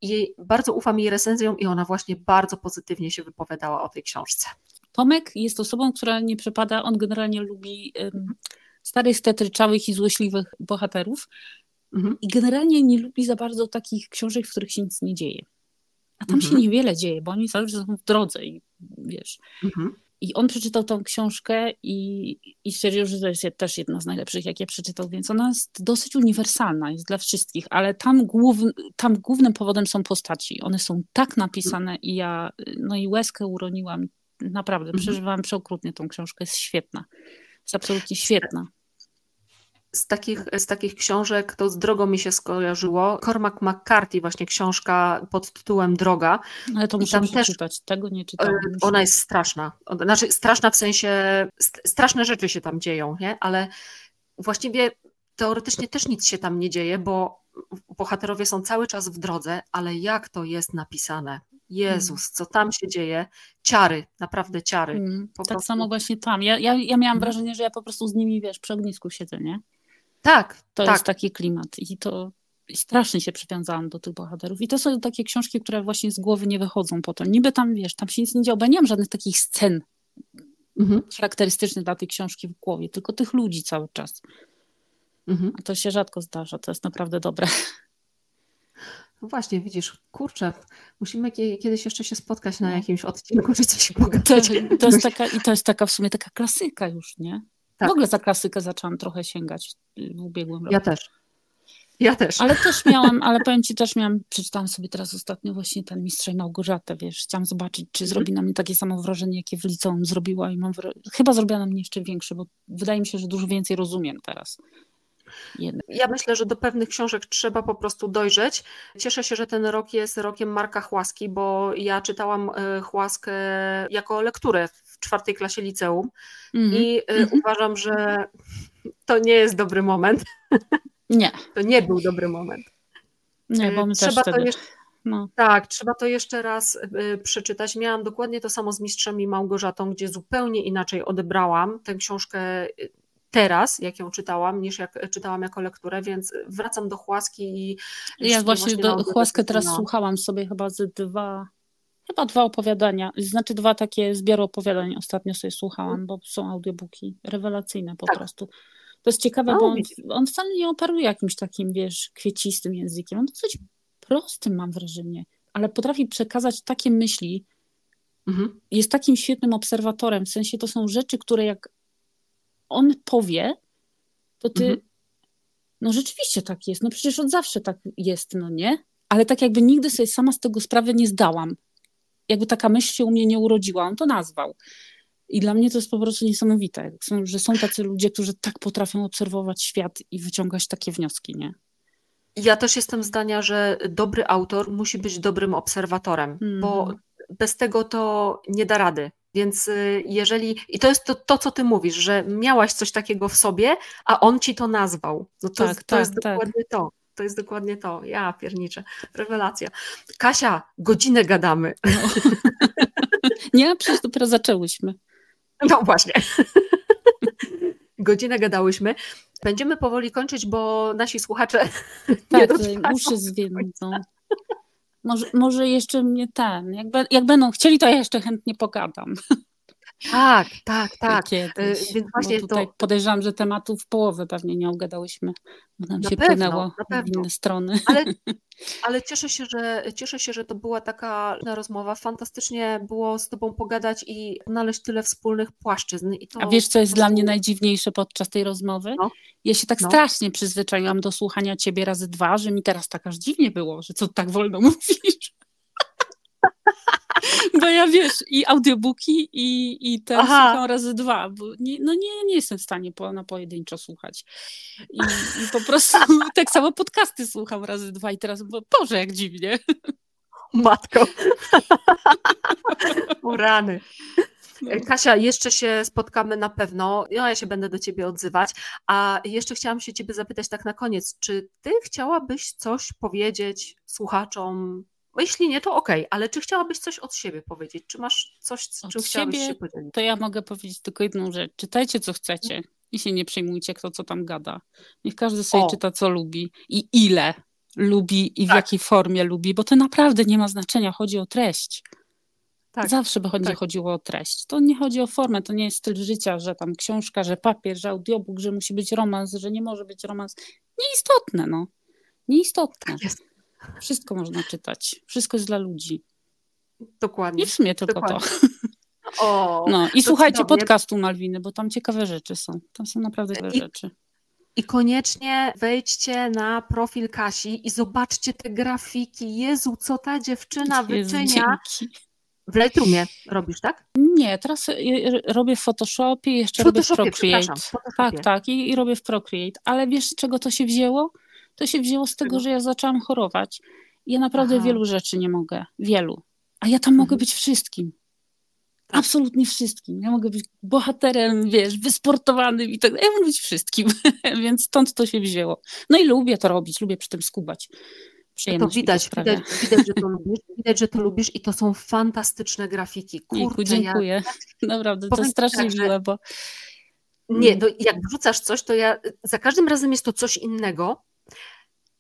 I bardzo ufam jej recenzjom i ona właśnie bardzo pozytywnie się wypowiadała o tej książce. Tomek jest osobą, która nie przepada, on generalnie lubi um, starych, stetryczałych i złośliwych bohaterów, Mhm. I generalnie nie lubi za bardzo takich książek, w których się nic nie dzieje. A tam mhm. się niewiele dzieje, bo oni cały czas są w drodze i wiesz. Mhm. I on przeczytał tą książkę i, i stwierdził, że to jest też jedna z najlepszych, jakie przeczytał, więc ona jest dosyć uniwersalna, jest dla wszystkich, ale tam, tam głównym powodem są postaci. One są tak napisane i ja, no i łezkę uroniłam. Naprawdę, mhm. przeżywałam przeokrutnie tą książkę, jest świetna. Jest absolutnie świetna. Z takich, z takich książek to z drogą mi się skojarzyło. Cormac McCarthy, właśnie książka pod tytułem Droga. Ale to muszę też, tego nie czytałam. E, ona jest straszna. Znaczy straszna w sensie, straszne rzeczy się tam dzieją, nie? ale właściwie teoretycznie też nic się tam nie dzieje, bo bohaterowie są cały czas w drodze, ale jak to jest napisane? Jezus, co tam się dzieje? Ciary, naprawdę ciary. Mm, tak prostu. samo właśnie tam. Ja, ja, ja miałam wrażenie, że ja po prostu z nimi, wiesz, przy ognisku siedzę, nie? Tak. To tak. jest taki klimat i to strasznie się przywiązałam do tych bohaterów. I to są takie książki, które właśnie z głowy nie wychodzą potem. Niby tam, wiesz, tam się nic nie dzieje, bo ja nie mam żadnych takich scen mhm. charakterystycznych dla tej książki w głowie, tylko tych ludzi cały czas. Mhm. A to się rzadko zdarza, to jest naprawdę dobre. No właśnie, widzisz, kurczę, musimy kiedyś jeszcze się spotkać na no. jakimś odcinku, czy coś pogadać. To, to jest taka, I to jest taka w sumie taka klasyka już, nie? Tak. W ogóle za klasykę zaczęłam trochę sięgać w ubiegłym roku. Ja też. Ja też. Ale też miałam, *laughs* ale powiem Ci, też miałam, przeczytałam sobie teraz ostatnio właśnie ten Mistrza i Małgorzatę, wiesz, chciałam zobaczyć, czy zrobi na mnie takie samo wrażenie, jakie w liceum zrobiła i mam, chyba zrobiła na mnie jeszcze większe, bo wydaje mi się, że dużo więcej rozumiem teraz. Ja myślę, że do pewnych książek trzeba po prostu dojrzeć. Cieszę się, że ten rok jest rokiem Marka Chłaski, bo ja czytałam e, Chłaskę jako lekturę w czwartej klasie liceum mm -hmm. i mm -hmm. uważam, że to nie jest dobry moment. *laughs* Nie. To nie był dobry moment. Nie, bo my trzeba też to jeszcze, no. Tak, trzeba to jeszcze raz y, przeczytać. Miałam dokładnie to samo z Mistrzem i Małgorzatą, gdzie zupełnie inaczej odebrałam tę książkę teraz, jak ją czytałam, niż jak czytałam jako lekturę, więc wracam do Chłaski i... Ja właśnie do Chłaskę teraz no. słuchałam sobie chyba z dwa, chyba dwa opowiadania, znaczy dwa takie zbiory opowiadań ostatnio sobie słuchałam, bo są audiobooki rewelacyjne po tak. prostu. To jest ciekawe, no, bo on, on, wcale nie operuje jakimś takim, wiesz, kwiecistym językiem. On dosyć prostym, mam wrażenie, ale potrafi przekazać takie myśli. Mhm. Jest takim świetnym obserwatorem, w sensie to są rzeczy, które jak on powie, to ty, mhm. no rzeczywiście tak jest, no przecież od zawsze tak jest, no nie? Ale tak jakby nigdy sobie sama z tego sprawy nie zdałam. Jakby taka myśl się u mnie nie urodziła, on to nazwał. I dla mnie to jest po prostu niesamowite, że są tacy ludzie, którzy tak potrafią obserwować świat i wyciągać takie wnioski, nie? Ja też jestem zdania, że dobry autor musi być dobrym obserwatorem, bo mhm. bez tego to nie da rady. Więc y, jeżeli, i to jest to, to, co ty mówisz, że miałaś coś takiego w sobie, a on ci to nazwał. No to, tak, to tak, jest tak. dokładnie to. To jest dokładnie to. Ja pierniczę. Rewelacja. Kasia, godzinę gadamy. No. *laughs* Nie, przecież dopiero zaczęłyśmy. *laughs* No właśnie. *laughs* Godzinę gadałyśmy. Będziemy powoli kończyć, bo nasi słuchacze. Tak, uszy zwiedzą. Może, może jeszcze mnie ten, jak, jak będą chcieli, to ja jeszcze chętnie pogadam. *laughs* Tak, tak, *laughs* tak. Kiedyś, y, Więc właśnie tutaj to... podejrzewam, że tematów połowy pewnie nie obgadałyśmy, bo nam na się pewno, płynęło w inne strony. Ale, *laughs* ale cieszę, się, że, cieszę się, że to była taka rozmowa. Fantastycznie było z Tobą pogadać i znaleźć tyle wspólnych płaszczyzn. I A wiesz, co jest dla mnie najdziwniejsze podczas tej rozmowy? No. Ja się tak no. strasznie przyzwyczaiłam do słuchania Ciebie razy dwa, że mi teraz tak aż dziwnie było, że co tak wolno *laughs* mówisz. *laughs* Bo ja wiesz, i audiobooki, i, i te słucham razy dwa, bo nie, no nie, nie jestem w stanie po, na pojedynczo słuchać. I, I, po prostu *laughs* tak samo podcasty słucham razy dwa i teraz, bo Boże, jak dziwnie. Matko. *laughs* o rany. No. Kasia, jeszcze się spotkamy na pewno. No, ja się będę do Ciebie odzywać. A jeszcze chciałam się Ciebie zapytać tak na koniec, czy Ty chciałabyś coś powiedzieć słuchaczom jeśli nie, to okej, okay. ale czy chciałabyś coś od siebie powiedzieć? Czy masz coś, od czym chciałabyś się podzielić? To ja mogę powiedzieć tylko jedną rzecz. Czytajcie, co chcecie i się nie przejmujcie, kto co tam gada. Niech każdy sobie o. czyta, co lubi i ile lubi i w tak. jakiej formie lubi, bo to naprawdę nie ma znaczenia, chodzi o treść. Tak. Zawsze będzie tak. chodziło o treść. To nie chodzi o formę, to nie jest styl życia, że tam książka, że papier, że audiobook, że musi być romans, że nie może być romans. Nieistotne, no. Nieistotne. Tak jest. Wszystko można czytać. Wszystko jest dla ludzi. Dokładnie. I w sumie tylko Dokładnie. to. *laughs* O, no i słuchajcie cudownie. podcastu Malwiny, bo tam ciekawe rzeczy są. Tam są naprawdę ciekawe I, rzeczy. I koniecznie wejdźcie na profil Kasi i zobaczcie te grafiki. Jezu, co ta dziewczyna Jezu, wyczynia. Dzięki. W Lightroomie robisz, tak? Nie, teraz y, y, robię w Photoshopie, jeszcze w robię w Procreate. Tak, tak, i, i, robię w Procreate. Ale wiesz, z czego to się wzięło? To się wzięło z tego, że ja zaczęłam chorować. Ja naprawdę Aha. wielu rzeczy nie mogę. Wielu. A ja tam mhm. mogę być wszystkim. Tak. Absolutnie wszystkim. Ja mogę być bohaterem, wiesz, wysportowanym i tak. Ja mogę być wszystkim, *laughs* więc stąd to się wzięło. No i lubię to robić, lubię przy tym skubać. To widać, to widać, widać, że to lubisz, widać, że to lubisz i to są fantastyczne grafiki. Kurczę, dziękuję. Ja, Naprawdę, to strasznie tak, miłe, bo... Nie, to jak wrzucasz coś, to ja za każdym razem jest to coś innego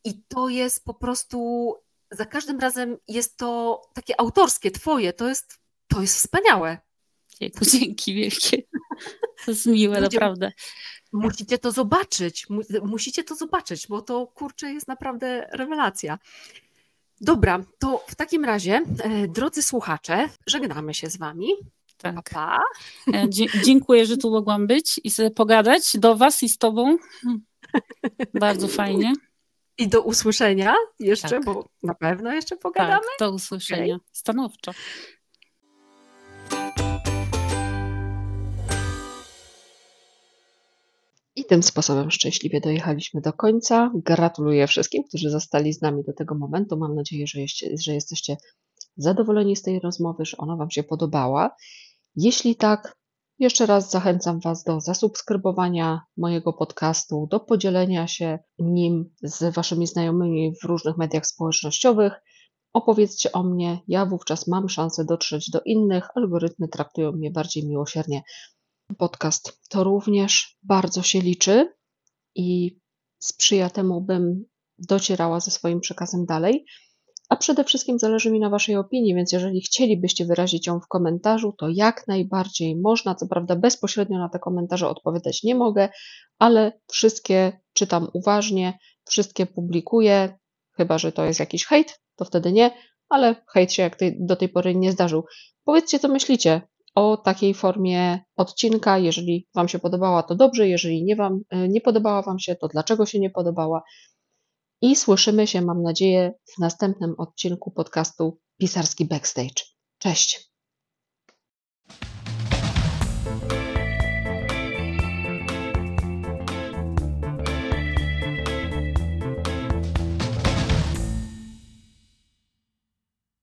i to jest po prostu za każdym razem jest to takie autorskie, twoje, to jest, to jest wspaniałe. *laughs* Dzięki wielkie. To jest miłe, Ludzie, naprawdę. Musicie to zobaczyć, musicie to zobaczyć, bo to kurczę jest naprawdę rewelacja. Dobra, to w takim razie, e, drodzy słuchacze, żegnamy się z Wami. Tak. Pa, pa. E, dziękuję, że tu mogłam być i sobie pogadać do Was i z Tobą. *laughs* Bardzo fajnie. I do usłyszenia jeszcze, tak. bo na pewno jeszcze pogadamy. Tak, do usłyszenia. Okay. Stanowczo. I tym sposobem szczęśliwie dojechaliśmy do końca. Gratuluję wszystkim, którzy zostali z nami do tego momentu. Mam nadzieję, że, że jesteście zadowoleni z tej rozmowy, że ona Wam się podobała. Jeśli tak, jeszcze raz zachęcam Was do zasubskrybowania mojego podcastu, do podzielenia się nim z Waszymi znajomymi w różnych mediach społecznościowych. Opowiedzcie o mnie, ja wówczas mam szansę dotrzeć do innych, algorytmy traktują mnie bardziej miłosiernie. Podcast to również bardzo się liczy i sprzyja temu, bym docierała ze swoim przekazem dalej. A przede wszystkim zależy mi na Waszej opinii, więc jeżeli chcielibyście wyrazić ją w komentarzu, to jak najbardziej można. Co prawda, bezpośrednio na te komentarze odpowiadać nie mogę, ale wszystkie czytam uważnie, wszystkie publikuję, chyba że to jest jakiś hejt, to wtedy nie, ale hejt się jak do tej pory nie zdarzył. Powiedzcie, co myślicie o takiej formie odcinka. Jeżeli Wam się podobała, to dobrze, jeżeli nie, wam, nie podobała Wam się, to dlaczego się nie podobała i słyszymy się, mam nadzieję, w następnym odcinku podcastu Pisarski Backstage. Cześć!